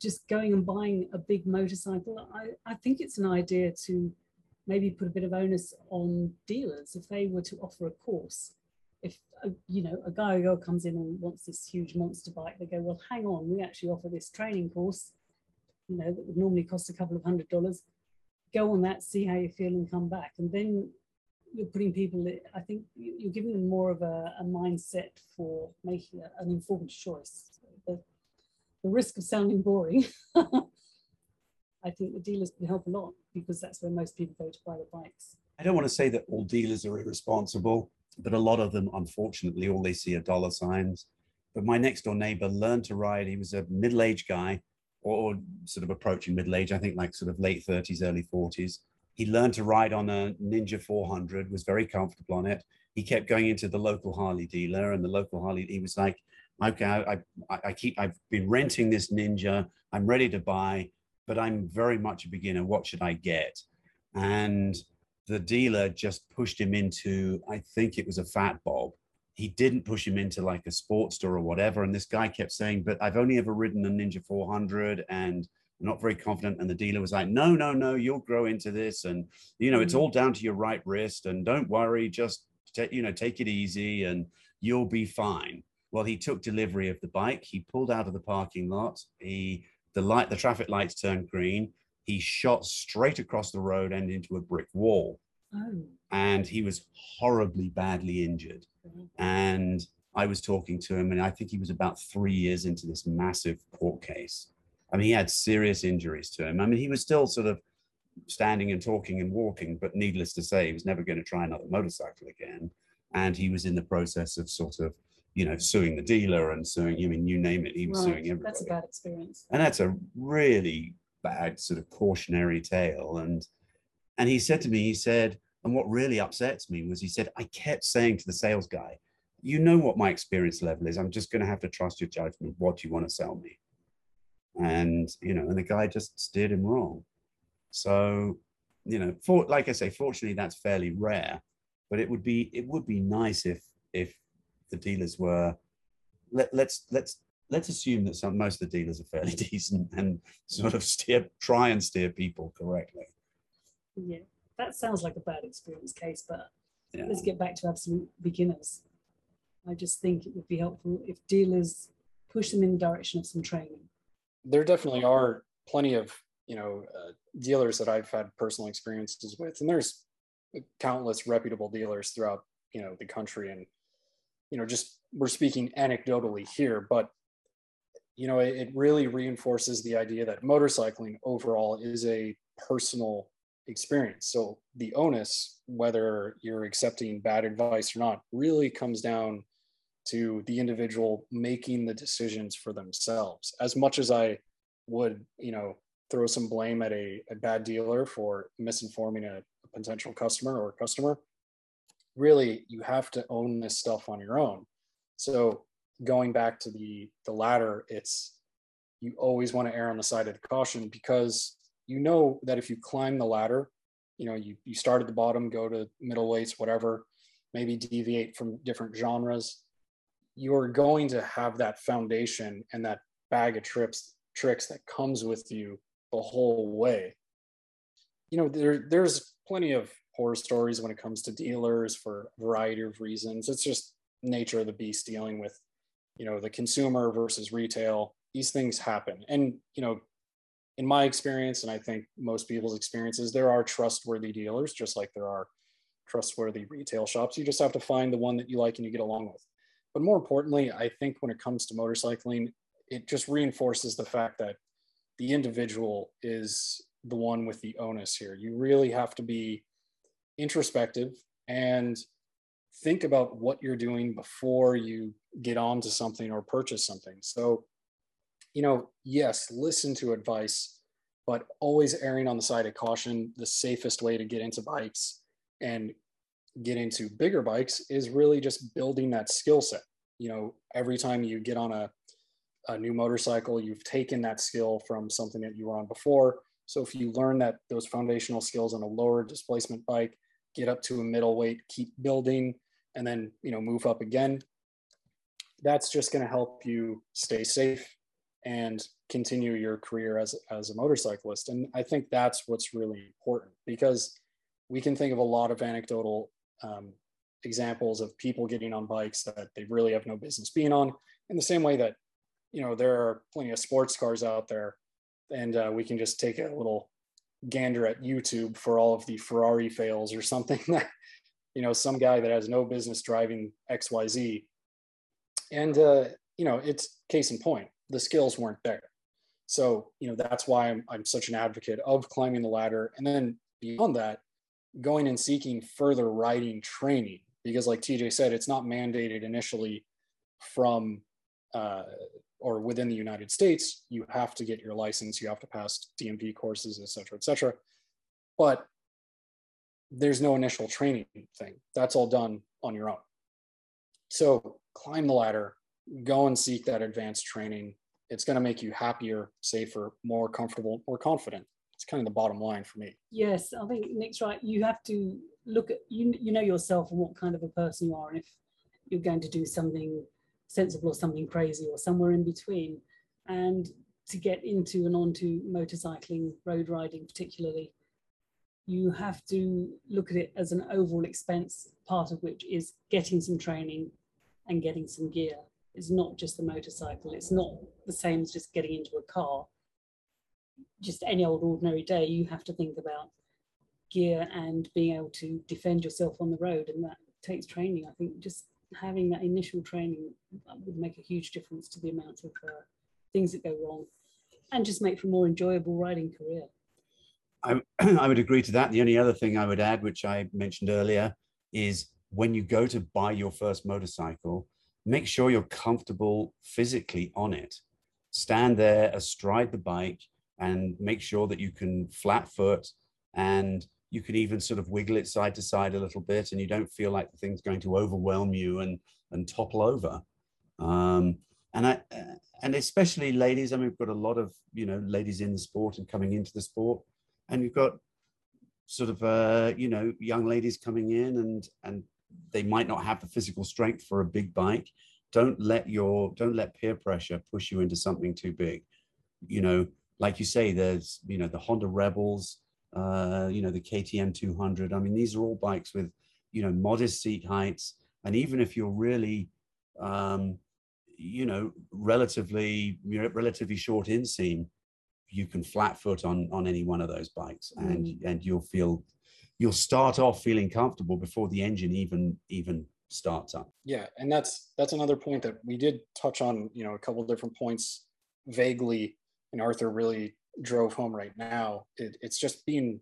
just going and buying a big motorcycle, I, I think it's an idea to maybe put a bit of onus on dealers if they were to offer a course. If a, you know a guy or girl comes in and wants this huge monster bike, they go, well, hang on, we actually offer this training course. You know that would normally cost a couple of hundred dollars. Go on that, see how you feel, and come back. And then you're putting people. I think you're giving them more of a, a mindset for making a, an informed choice. The, the risk of sounding boring. I think the dealers can help a lot because that's where most people go to buy the bikes. I don't want to say that all dealers are irresponsible, but a lot of them, unfortunately, all they see are dollar signs. But my next door neighbor learned to ride. He was a middle aged guy or sort of approaching middle age, I think like sort of late 30s, early 40s. He learned to ride on a Ninja 400, was very comfortable on it. He kept going into the local Harley dealer, and the local Harley, he was like, okay, I, I, I keep, I've been renting this Ninja. I'm ready to buy but I'm very much a beginner. What should I get? And the dealer just pushed him into, I think it was a fat bob. He didn't push him into like a Sportster or whatever. And this guy kept saying, but I've only ever ridden a Ninja 400 and I'm not very confident. And the dealer was like, no, no, no, you'll grow into this. And, you know, it's mm. all down to your right wrist. And don't worry, just, take, you know, take it easy and you'll be fine. Well, he took delivery of the bike. He pulled out of the parking lot. He the light, the traffic lights turned green. He shot straight across the road and into a brick wall. Oh. And he was horribly badly injured. And I was talking to him, and I think he was about three years into this massive court case. I mean, he had serious injuries to him. I mean, he was still sort of standing and talking and walking, but needless to say, he was never going to try another motorcycle again. And he was in the process of sort of you know, suing the dealer and suing, I mean, you name it, he was right. suing everybody. That's a bad experience. And that's a really bad sort of cautionary tale. And and he said to me, he said, and what really upsets me was he said, I kept saying to the sales guy, you know what my experience level is. I'm just going to have to trust your judgment. What do you want to sell me? And, you know, and the guy just steered him wrong. So, you know, for, like I say, fortunately, that's fairly rare, but it would be, it would be nice if, if the dealers were let, let's let's let's assume that some most of the dealers are fairly decent and sort of steer try and steer people correctly yeah that sounds like a bad experience case but yeah. let's get back to absolute beginners. I just think it would be helpful if dealers push them in the direction of some training. There definitely are plenty of you know uh, dealers that i've had personal experiences with and there's countless reputable dealers throughout you know the country. And you know, just we're speaking anecdotally here, but you know, it, it really reinforces the idea that motorcycling overall is a personal experience. So the onus, whether you're accepting bad advice or not, really comes down to the individual making the decisions for themselves. As much as I would, you know, throw some blame at a, a bad dealer for misinforming a, a potential customer or customer, really you have to own this stuff on your own so going back to the the ladder it's you always want to err on the side of caution because you know that if you climb the ladder you know you, you start at the bottom go to middle weights whatever maybe deviate from different genres you're going to have that foundation and that bag of trips tricks that comes with you the whole way you know there there's plenty of horror stories when it comes to dealers for a variety of reasons. It's just nature of the beast dealing with, you know, the consumer versus retail. These things happen. And, you know, in my experience, and I think most people's experiences, there are trustworthy dealers, just like there are trustworthy retail shops. You just have to find the one that you like and you get along with. But more importantly, I think when it comes to motorcycling, it just reinforces the fact that the individual is the one with the onus here. You really have to be introspective and think about what you're doing before you get onto something or purchase something. So, you know, yes, listen to advice, but always erring on the side of caution. The safest way to get into bikes and get into bigger bikes is really just building that skill set. You know, every time you get on a, a new motorcycle, you've taken that skill from something that you were on before. So if you learn that those foundational skills on a lower displacement bike, get up to a middle weight, keep building, and then you know move up again. that's just going to help you stay safe and continue your career as, as a motorcyclist. And I think that's what's really important because we can think of a lot of anecdotal um, examples of people getting on bikes that they really have no business being on in the same way that you know there are plenty of sports cars out there and uh, we can just take a little gander at youtube for all of the ferrari fails or something that you know some guy that has no business driving xyz and uh, you know it's case in point the skills weren't there. So you know that's why I'm, I'm such an advocate of climbing the ladder. And then beyond that going and seeking further riding training. Because like tj said it's not mandated initially from uh, or within the united states. You have to get your license. You have to pass dmv courses et cetera et cetera. But there's no initial training thing. That's all done on your own. So climb the ladder go and seek that advanced training it's going to make you happier safer more comfortable more confident it's kind of the bottom line for me. Yes, I think Nick's right. You have to look at you. You know yourself and what kind of a person you are, and if you're going to do something sensible or something crazy or somewhere in between, and to get into and onto motorcycling, road riding particularly, you have to look at it as an overall expense. Part of which is getting some training and getting some gear. It's not just the motorcycle. It's not the same as just getting into a car just any old ordinary day, you have to think about gear and being able to defend yourself on the road. And that takes training. I think just having that initial training would make a huge difference to the amount of uh, things that go wrong and just make for a more enjoyable riding career. I, I would agree to that. The only other thing I would add, which I mentioned earlier, is when you go to buy your first motorcycle, make sure you're comfortable physically on it. Stand there astride the bike and make sure that you can flat foot and you can even sort of wiggle it side to side a little bit and you don't feel like the thing's going to overwhelm you and and topple over um, and i and especially ladies i mean we've got a lot of you know ladies in the sport and coming into the sport and you've got sort of uh, you know young ladies coming in and and they might not have the physical strength for a big bike don't let your don't let peer pressure push you into something too big you know like you say, there's you know the Honda Rebels, uh, you know the KTM 200. I mean, these are all bikes with you know modest seat heights, and even if you're really um, you know relatively you know, relatively short inseam, you can flat foot on on any one of those bikes, mm. and and you'll feel you'll start off feeling comfortable before the engine even even starts up. Yeah, and that's that's another point that we did touch on. You know, a couple different points vaguely and Arthur really drove home right now, it, it's just being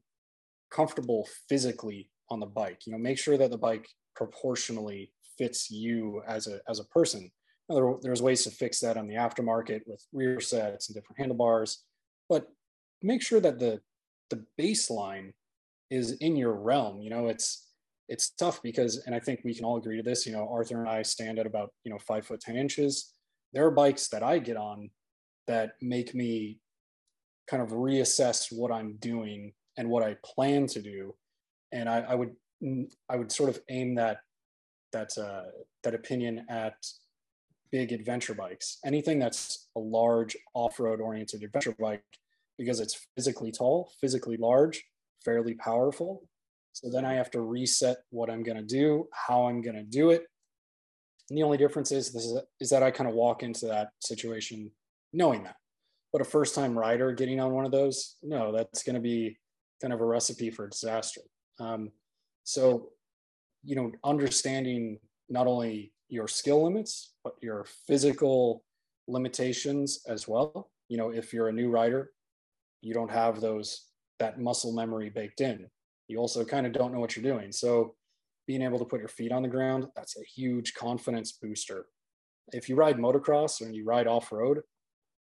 comfortable physically on the bike. You know, make sure that the bike proportionally fits you as a as a person. Now, there, there's ways to fix that on the aftermarket with rear sets and different handlebars, but make sure that the the baseline is in your realm. You know, it's it's tough because, and I think we can all agree to this. You know, Arthur and I stand at about you know five foot ten inches. There are bikes that I get on that make me kind of reassess what I'm doing and what I plan to do. And I, I would I would sort of aim that that uh, that opinion at big adventure bikes. Anything that's a large off-road oriented adventure bike because it's physically tall, physically large, fairly powerful. So then I have to reset what I'm going to do, how I'm going to do it. And the only difference is this is, is that I kind of walk into that situation knowing that. But a first time rider getting on one of those, no, that's going to be kind of a recipe for disaster. Um, so, you know, understanding not only your skill limits, but your physical limitations as well. You know, if you're a new rider, you don't have those, that muscle memory baked in. You also kind of don't know what you're doing. So, being able to put your feet on the ground, that's a huge confidence booster. If you ride motocross or you ride off road,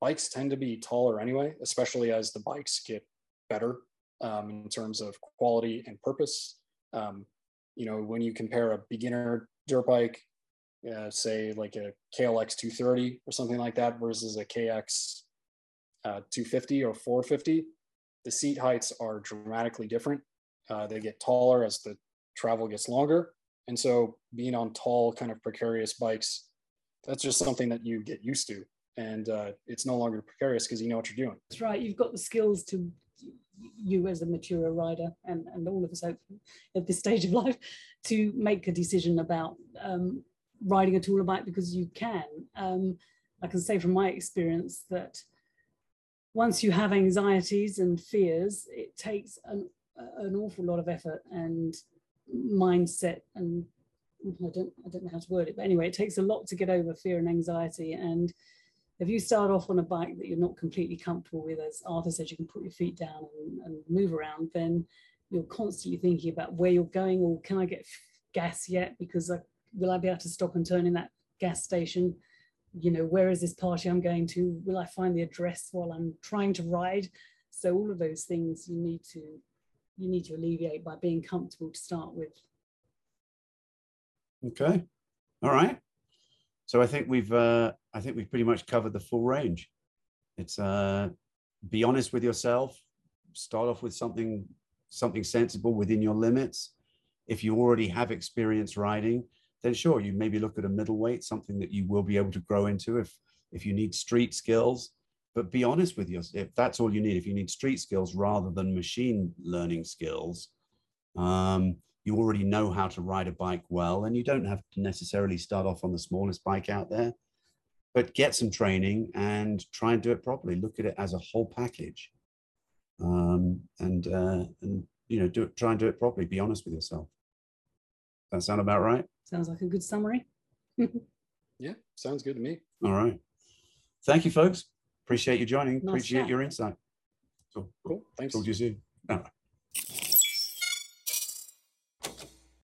bikes tend to be taller anyway, especially as the bikes get better um, in terms of quality and purpose. Um, you know, when you compare a beginner dirt bike, uh, say like a KLX 230 or something like that, versus a KX uh, 250 or 450, the seat heights are dramatically different. Uh, they get taller as the travel gets longer. And so being on tall, kind of precarious bikes that's just something that you get used to and uh, it's no longer precarious because you know what you're doing That's right. You've got the skills to you as a mature rider and, and all of us hope at this stage of life to make a decision about um, riding a taller bike because you can. Um, I can say from my experience that once you have anxieties and fears, it takes an, an awful lot of effort and mindset and I don't I don't know how to word it, but anyway, it takes a lot to get over fear and anxiety. And if you start off on a bike that you're not completely comfortable with, as Arthur said, you can put your feet down and, and move around, then you're constantly thinking about where you're going or can I get gas yet? Because I, will I be able to stop and turn in that gas station? You know, where is this party I'm going to? Will I find the address while I'm trying to ride? So all of those things you need to you need to alleviate by being comfortable to start with. Okay. All right. So I think we've uh, I think we've pretty much covered the full range. It's uh, be honest with yourself. Start off with something something sensible within your limits. If you already have experience riding, then sure, you maybe look at a middleweight, something that you will be able to grow into if if you need street skills. But be honest with yourself. If that's all you need, if you need street skills rather than machine learning skills, um, you already know how to ride a bike well, and you don't have to necessarily start off on the smallest bike out there, but get some training and try and do it properly. Look at it as a whole package, um, and uh, and you know, do it. Try and do it properly. Be honest with yourself. That sound about right? Sounds like a good summary. yeah sounds good to me All right. Thank you, folks. Appreciate you joining. Nice Appreciate chat. your insight. So, cool thanks talk to you soon. All right.